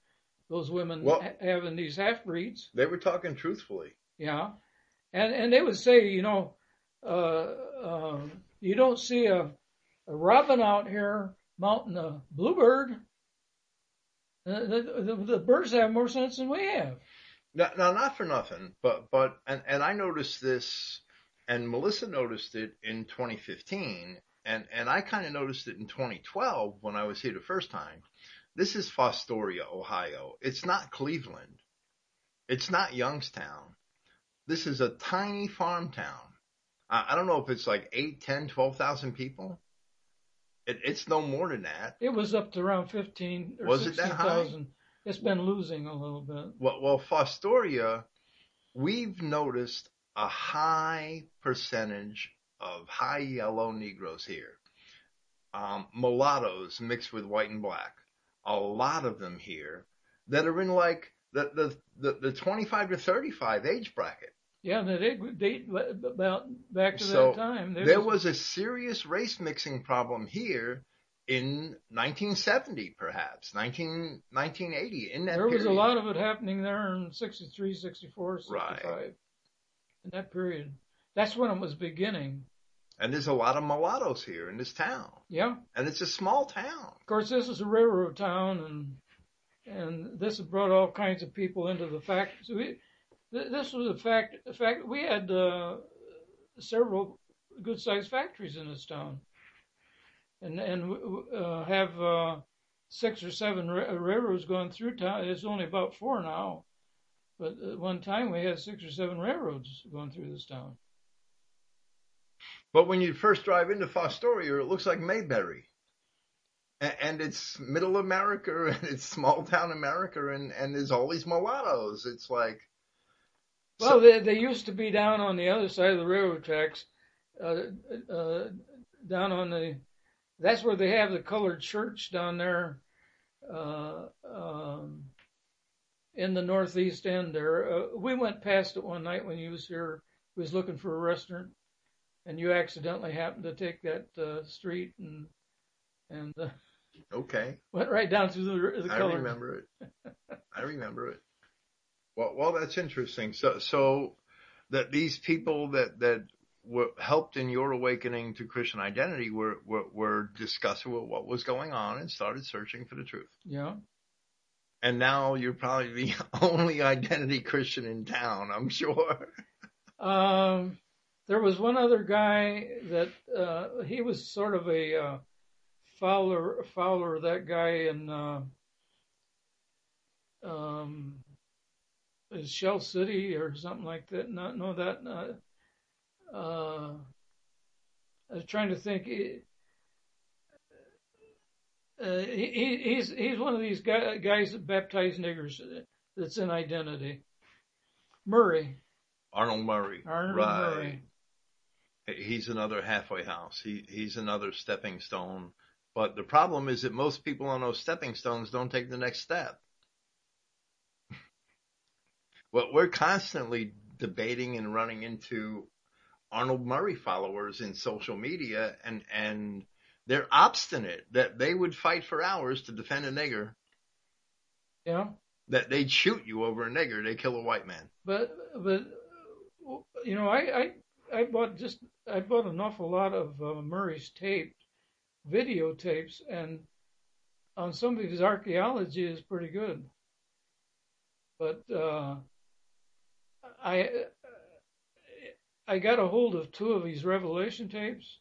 those women Well- ha- having these half breeds. They were talking truthfully. yeah, and and they would say, you know, uh, um, you don't see a, a robin out here mounting a bluebird. Uh, the, the, the birds have more sense than we have. Now, no, not for nothing, but but and and I noticed this, and Melissa noticed it in 2015, and and I kind of noticed it in 2012 when I was here the first time. This is Fostoria, Ohio. It's not Cleveland. It's not Youngstown. This is a tiny farm town. I, I don't know if it's like eight, ten, twelve thousand people. It, it's no more than that. It was up to around fifteen or Was it that sixteen high? thousand. It's been losing a little bit. Well, well, Fostoria, we've noticed a high percentage of high yellow Negroes here. um, mulattoes mixed with white and black. A lot of them here that are in like the the the, the 25 to 35 age bracket. Yeah, they date about back to So, that time. There was a serious race mixing problem here in 1970, perhaps 19, 1980. In that there was a lot of it happening there in 63, 64, 65. Right. In that period. That's when it was beginning. and there's a lot of mulattoes here in this town, Yeah. and it's a small town. Of course, this is a railroad town, and and this has brought all kinds of people into the factory. So this was a fact. Fact. We had uh, several good-sized factories in this town, and and uh, have uh, six or seven ra- railroads going through town. It's only about four now, but at one time we had six or seven railroads going through this town. But when you first drive into Fostoria, it looks like Mayberry. A- And it's middle America [laughs] and it's small town America and, and there's all these mulattoes. It's like, Well, they they used to be down on the other side of the railroad tracks, uh, uh, down on the. That's where they have the colored church down there, uh, um, in the northeast end there. Uh, we went past it one night when you was here. We was looking for a restaurant, and you accidentally happened to take that uh, street and and uh, okay, went right down through the the I color. remember it. I remember it. Well, well, that's interesting. So, so that these people that, that were helped in your awakening to Christian identity were, were, were discussing what was going on and started searching for the truth. Yeah. And now you're probably the [laughs] only identity Christian in town, I'm sure. Um, there was one other guy that uh, he was sort of a uh, Fowler. Fowler, that guy in uh, um, is Shell City or something like that. Not know that. Uh, uh, I was trying to think. Uh, he, he- he's he's one of these guy, guys that baptize niggers. That's in identity. Murray. Arnold Murray. Arnold right. Murray. He's another halfway house. He, he's another stepping stone. But the problem is that most people on those stepping stones don't take the next step. Well, we're constantly debating and running into Arnold Murray followers in social media and, and they're obstinate that they would fight for hours to defend a nigger, Yeah. that they'd shoot you over a nigger, they kill a white man. But but you know, I I I bought just I bought an awful lot of uh, Murray's taped videotapes, and on some of his archaeology is pretty good. But uh, I uh, I got a hold of two of his Revelation tapes,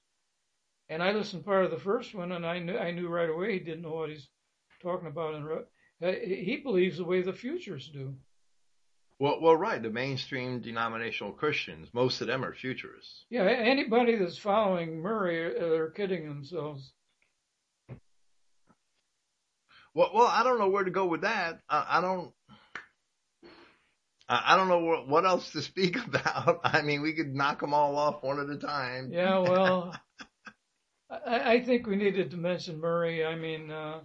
and I listened part of the first one, and I knew I knew right away he didn't know what he's talking about. In Re- uh, he believes the way the futures do. Well, well, right. The mainstream denominational Christians, most of them are futurists. Yeah, anybody that's following Murray uh, they're kidding themselves. Well, well, I don't know where to go with that. I, I don't. I don't know what, what else to speak [laughs] about. I mean, we could knock them all off one at a time. Yeah, well, [laughs] I, I think we needed to mention Murray. I mean, uh,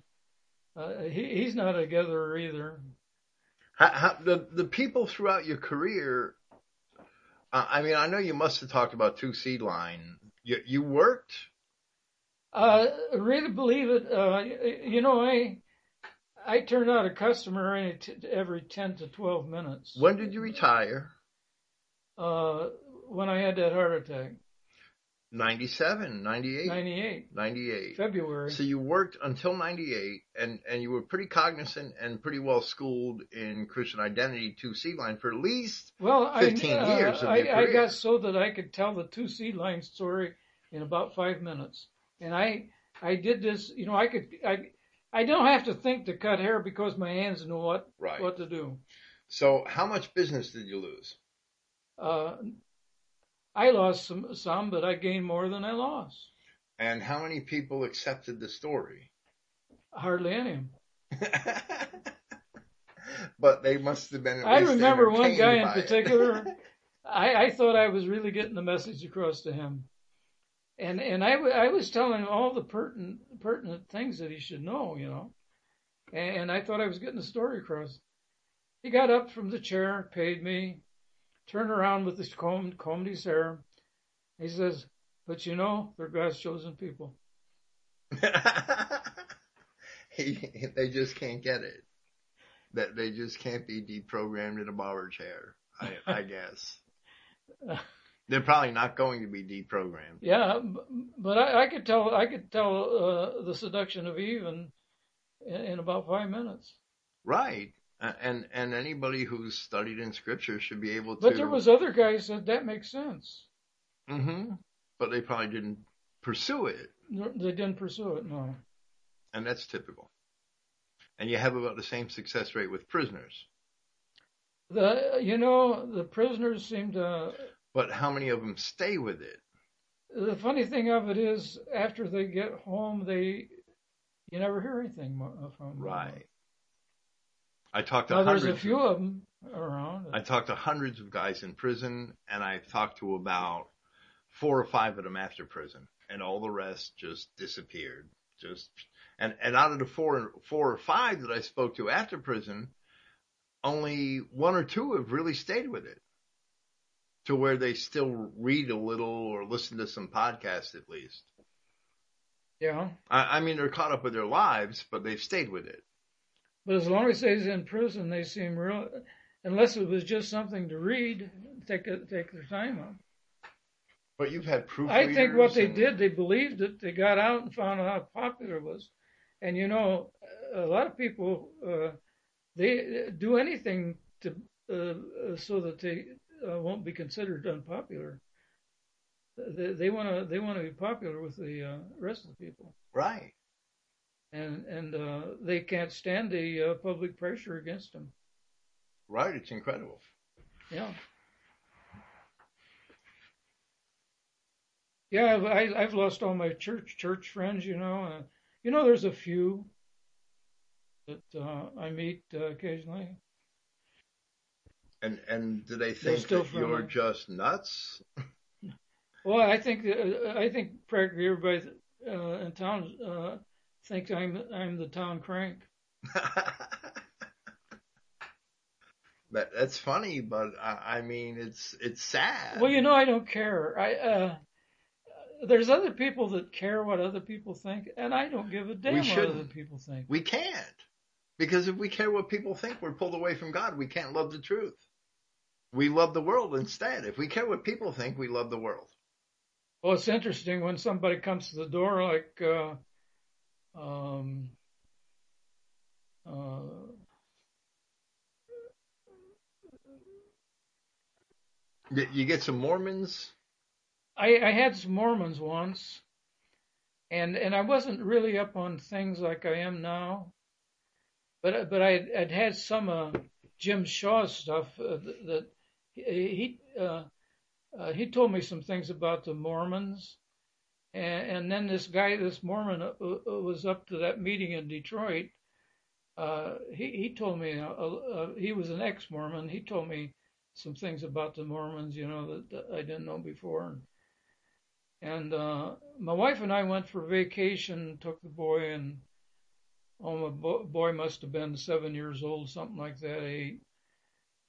uh, he, he's not a gatherer either. How, how, the the people throughout your career. Uh, I mean, I know you must have talked about two seed line. You you worked. Uh, really believe it. Uh, you know, I I turned out a customer any t- every ten to twelve minutes. When did you retire? Uh, when I had that heart attack, 97, 98, ninety eight 98. February. So you worked until 98 and, and you were pretty cognizant and pretty well schooled in Christian identity two seed line for at least Well, 15 I, uh, years I, I got so that I could tell the two seed line story in about five minutes, and I I did this. You know, I could I I don't have to think to cut hair because my hands know what Right. what to do. So how much business did you lose? Uh, I lost some some, but I gained more than I lost. And how many people accepted the story? Hardly any. [laughs] but they must have been. I remember one guy in particular. [laughs] I, I thought I was really getting the message across to him, and and I, w- I was telling him all the pertinent pertinent things that he should know, you know, and, I thought I was getting the story across. He got up from the chair, paid me, turned around with his comb combed his hair. He says, "But you know, they're God's chosen people." [laughs] he, they just can't get it. That they just can't be deprogrammed in a barber chair. I, I guess [laughs] they're probably not going to be deprogrammed. Yeah, but I, I could tell I could tell uh, the seduction of Eve in, in about five minutes. Right, and and anybody who's studied in Scripture should be able to. But there was other guys that that makes sense. Mm-hmm. But they probably didn't pursue it. They didn't pursue it, no. And that's typical. And you have about the same success rate with prisoners. The you know the prisoners seem to. But how many of them stay with it? The funny thing of it is, after they get home, they you never hear anything uh, from them. Right. I talked to now, hundreds. There's a few of them around. I talked to hundreds of guys in prison, and I talked to about four or five of them after prison, and all the rest just disappeared. Just and and out of the four four or five that I spoke to after prison, only one or two have really stayed with it, to where they still read a little or listen to some podcasts at least. Yeah. I, I mean, they're caught up with their lives, but they've stayed with it. But as long as they're in prison, they seem real. Unless it was just something to read, take a, take their time on. But you've had proof. I think what they and... did, they believed it. They got out and found out how popular it was. And you know, a lot of people uh, they do anything to uh, so that they uh, won't be considered unpopular. They, want to they want to be popular with the uh, rest of the people. Right. And and uh, they can't stand the uh, public pressure against them. Right. It's incredible. Yeah. Yeah, I've, I, I've lost all my church church friends, you know. Uh, you know, there's a few that uh, I meet uh, occasionally. And and do they think still that you're friendly. just nuts? [laughs] Well, I think uh, I think practically everybody uh, in town uh, thinks I'm I'm the town crank. [laughs] that that's funny, but I, I mean it's it's sad. Well, you know, I don't care. I uh, there's other people that care what other people think, and I don't give a damn what other people think. we can't because if we care what people think, we're pulled away from God. We can't love the truth. We love the world instead. If we care what people think, we love the world. Well, it's interesting when somebody comes to the door, like, uh, um, uh, You get some Mormons. I, I had some Mormons once, and and I wasn't really up on things like I am now, but but I'd, I'd had some uh, Jim Shaw stuff uh, that he uh, uh, he told me some things about the Mormons, and, and then this guy, this Mormon, uh, uh, was up to that meeting in Detroit. Uh, he he told me uh, he was an ex-Mormon. He told me some things about the Mormons, you know, that, that I didn't know before. And uh, my wife and I went for vacation, took the boy, and oh, my bo- boy must have been seven years old, something like that, eight.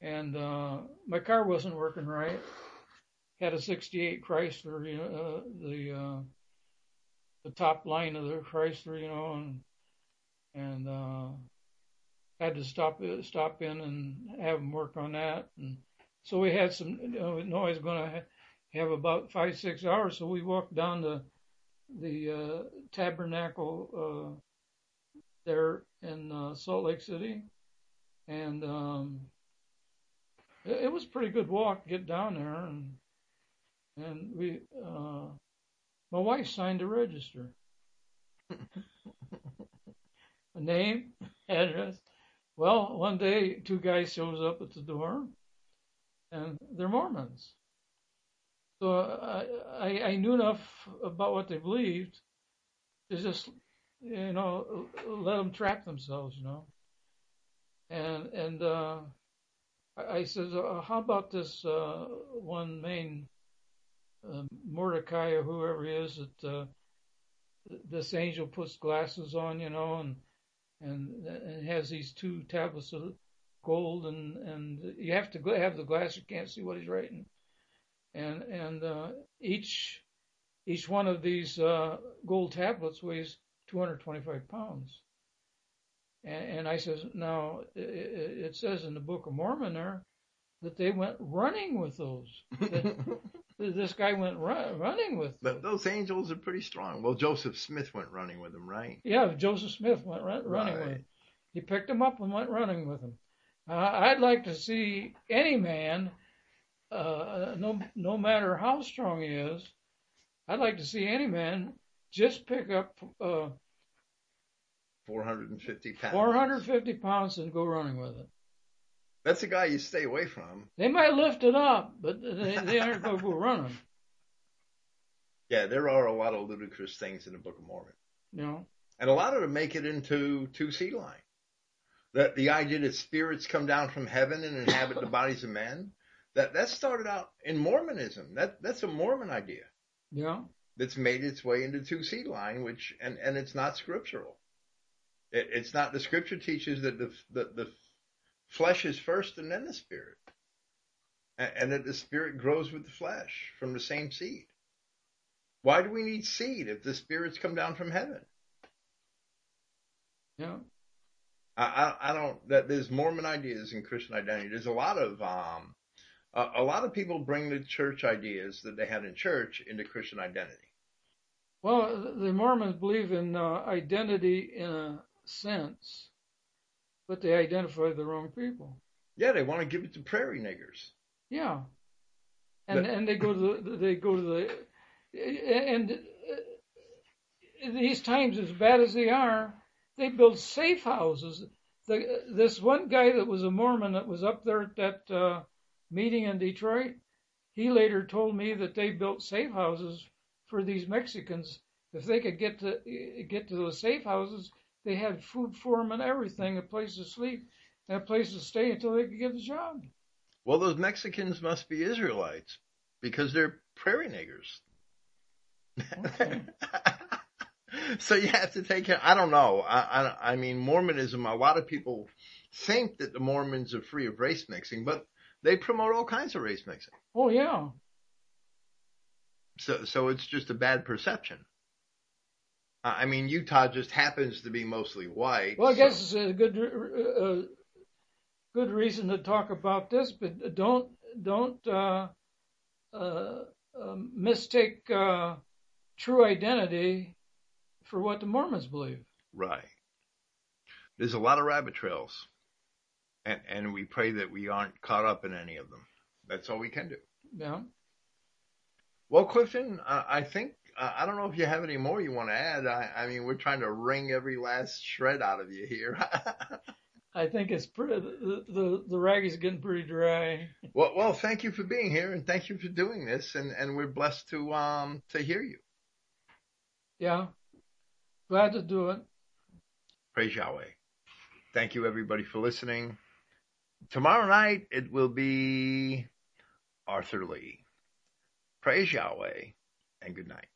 And uh, my car wasn't working right. Had a '68 Chrysler, you know, uh, the uh, the top line of the Chrysler, you know, and and uh, had to stop stop in and have them work on that. And so we had some, you know, was going to have about five six hours, so we walked down to the uh, Tabernacle uh, there in uh, Salt Lake City, and um, it, it was a pretty good walk to get down there, and and we, uh, my wife signed a register, [laughs] a name, address. Well, one day two guys shows up at the door, and they're Mormons. So I, I, I knew enough about what they believed to just, you know, let them trap themselves, you know. And and uh, I, said, uh, how about this uh, one main uh, Mordecai or whoever he is that uh, this angel puts glasses on, you know, and and and has these two tablets of gold, and and you have to have the glass, you can't see what he's writing, and and uh, each each one of these uh, gold tablets weighs 225 pounds. And, and I says, now it, it, says in the Book of Mormon there that they went running with those. That [laughs] this guy went run, running with. But those angels are pretty strong. Well, Joseph Smith went running with them, right? Yeah, Joseph Smith went run, running right. with him. He picked them up and went running with them. Uh, I'd like to see any man, uh, no no matter how strong he is, I'd like to see any man just pick up uh, 450 pounds. 450 pounds and go running with it. That's a guy you stay away from. They might lift it up, but they, they aren't going to go running. [laughs] Yeah, there are a lot of ludicrous things in the Book of Mormon. Yeah. And a lot of them make it into two seed line. That the idea that spirits come down from heaven and inhabit the [laughs] bodies of men, that that started out in Mormonism. That that's a Mormon idea. Yeah. That's made its way into two seed line, which and and it's not scriptural. It, it's not. The scripture teaches that the the, the flesh is first and then the spirit, and, and that the spirit grows with the flesh from the same seed. Why do we need seed if the spirits come down from heaven? Yeah. I, I, I don't. That there's Mormon ideas in Christian identity. There's a lot of um, a, a lot of people bring the church ideas that they had in church into Christian identity. Well, the Mormons believe in uh, identity in a sense, but they identify the wrong people. Yeah, they want to give it to prairie niggers. Yeah, and but, and they go to the they go to the and these times as bad as they are, they build safe houses. The, this one guy that was a Mormon that was up there at that uh, meeting in Detroit, he later told me that they built safe houses for these Mexicans. If they could get to get to those safe houses, they had food for them and everything, a place to sleep and a place to stay until they could get the job. Well, those Mexicans must be Israelites because they're prairie niggers. Okay. [laughs] so you have to take care. I don't know. I, I, I mean, Mormonism. A lot of people think that the Mormons are free of race mixing, but they promote all kinds of race mixing. Oh yeah. So so it's just a bad perception. I mean, Utah just happens to be mostly white. Well, I guess so. it's a good uh, good reason to talk about this, but don't don't uh, uh, um, mistake uh, true identity for what the Mormons believe. Right. There's a lot of rabbit trails, and and we pray that we aren't caught up in any of them. That's all we can do. Yeah. Well, Clifton, I think I don't know if you have any more you want to add. I, I mean, we're trying to wring every last shred out of you here. [laughs] I think it's pretty. The, the the rag is getting pretty dry. Well, well, thank you for being here, and thank you for doing this, and and we're blessed to um to hear you. Yeah, glad to do it. Praise Yahweh. Thank you, everybody, for listening. Tomorrow night it will be Arthur Lee. Praise Yahweh, and good night.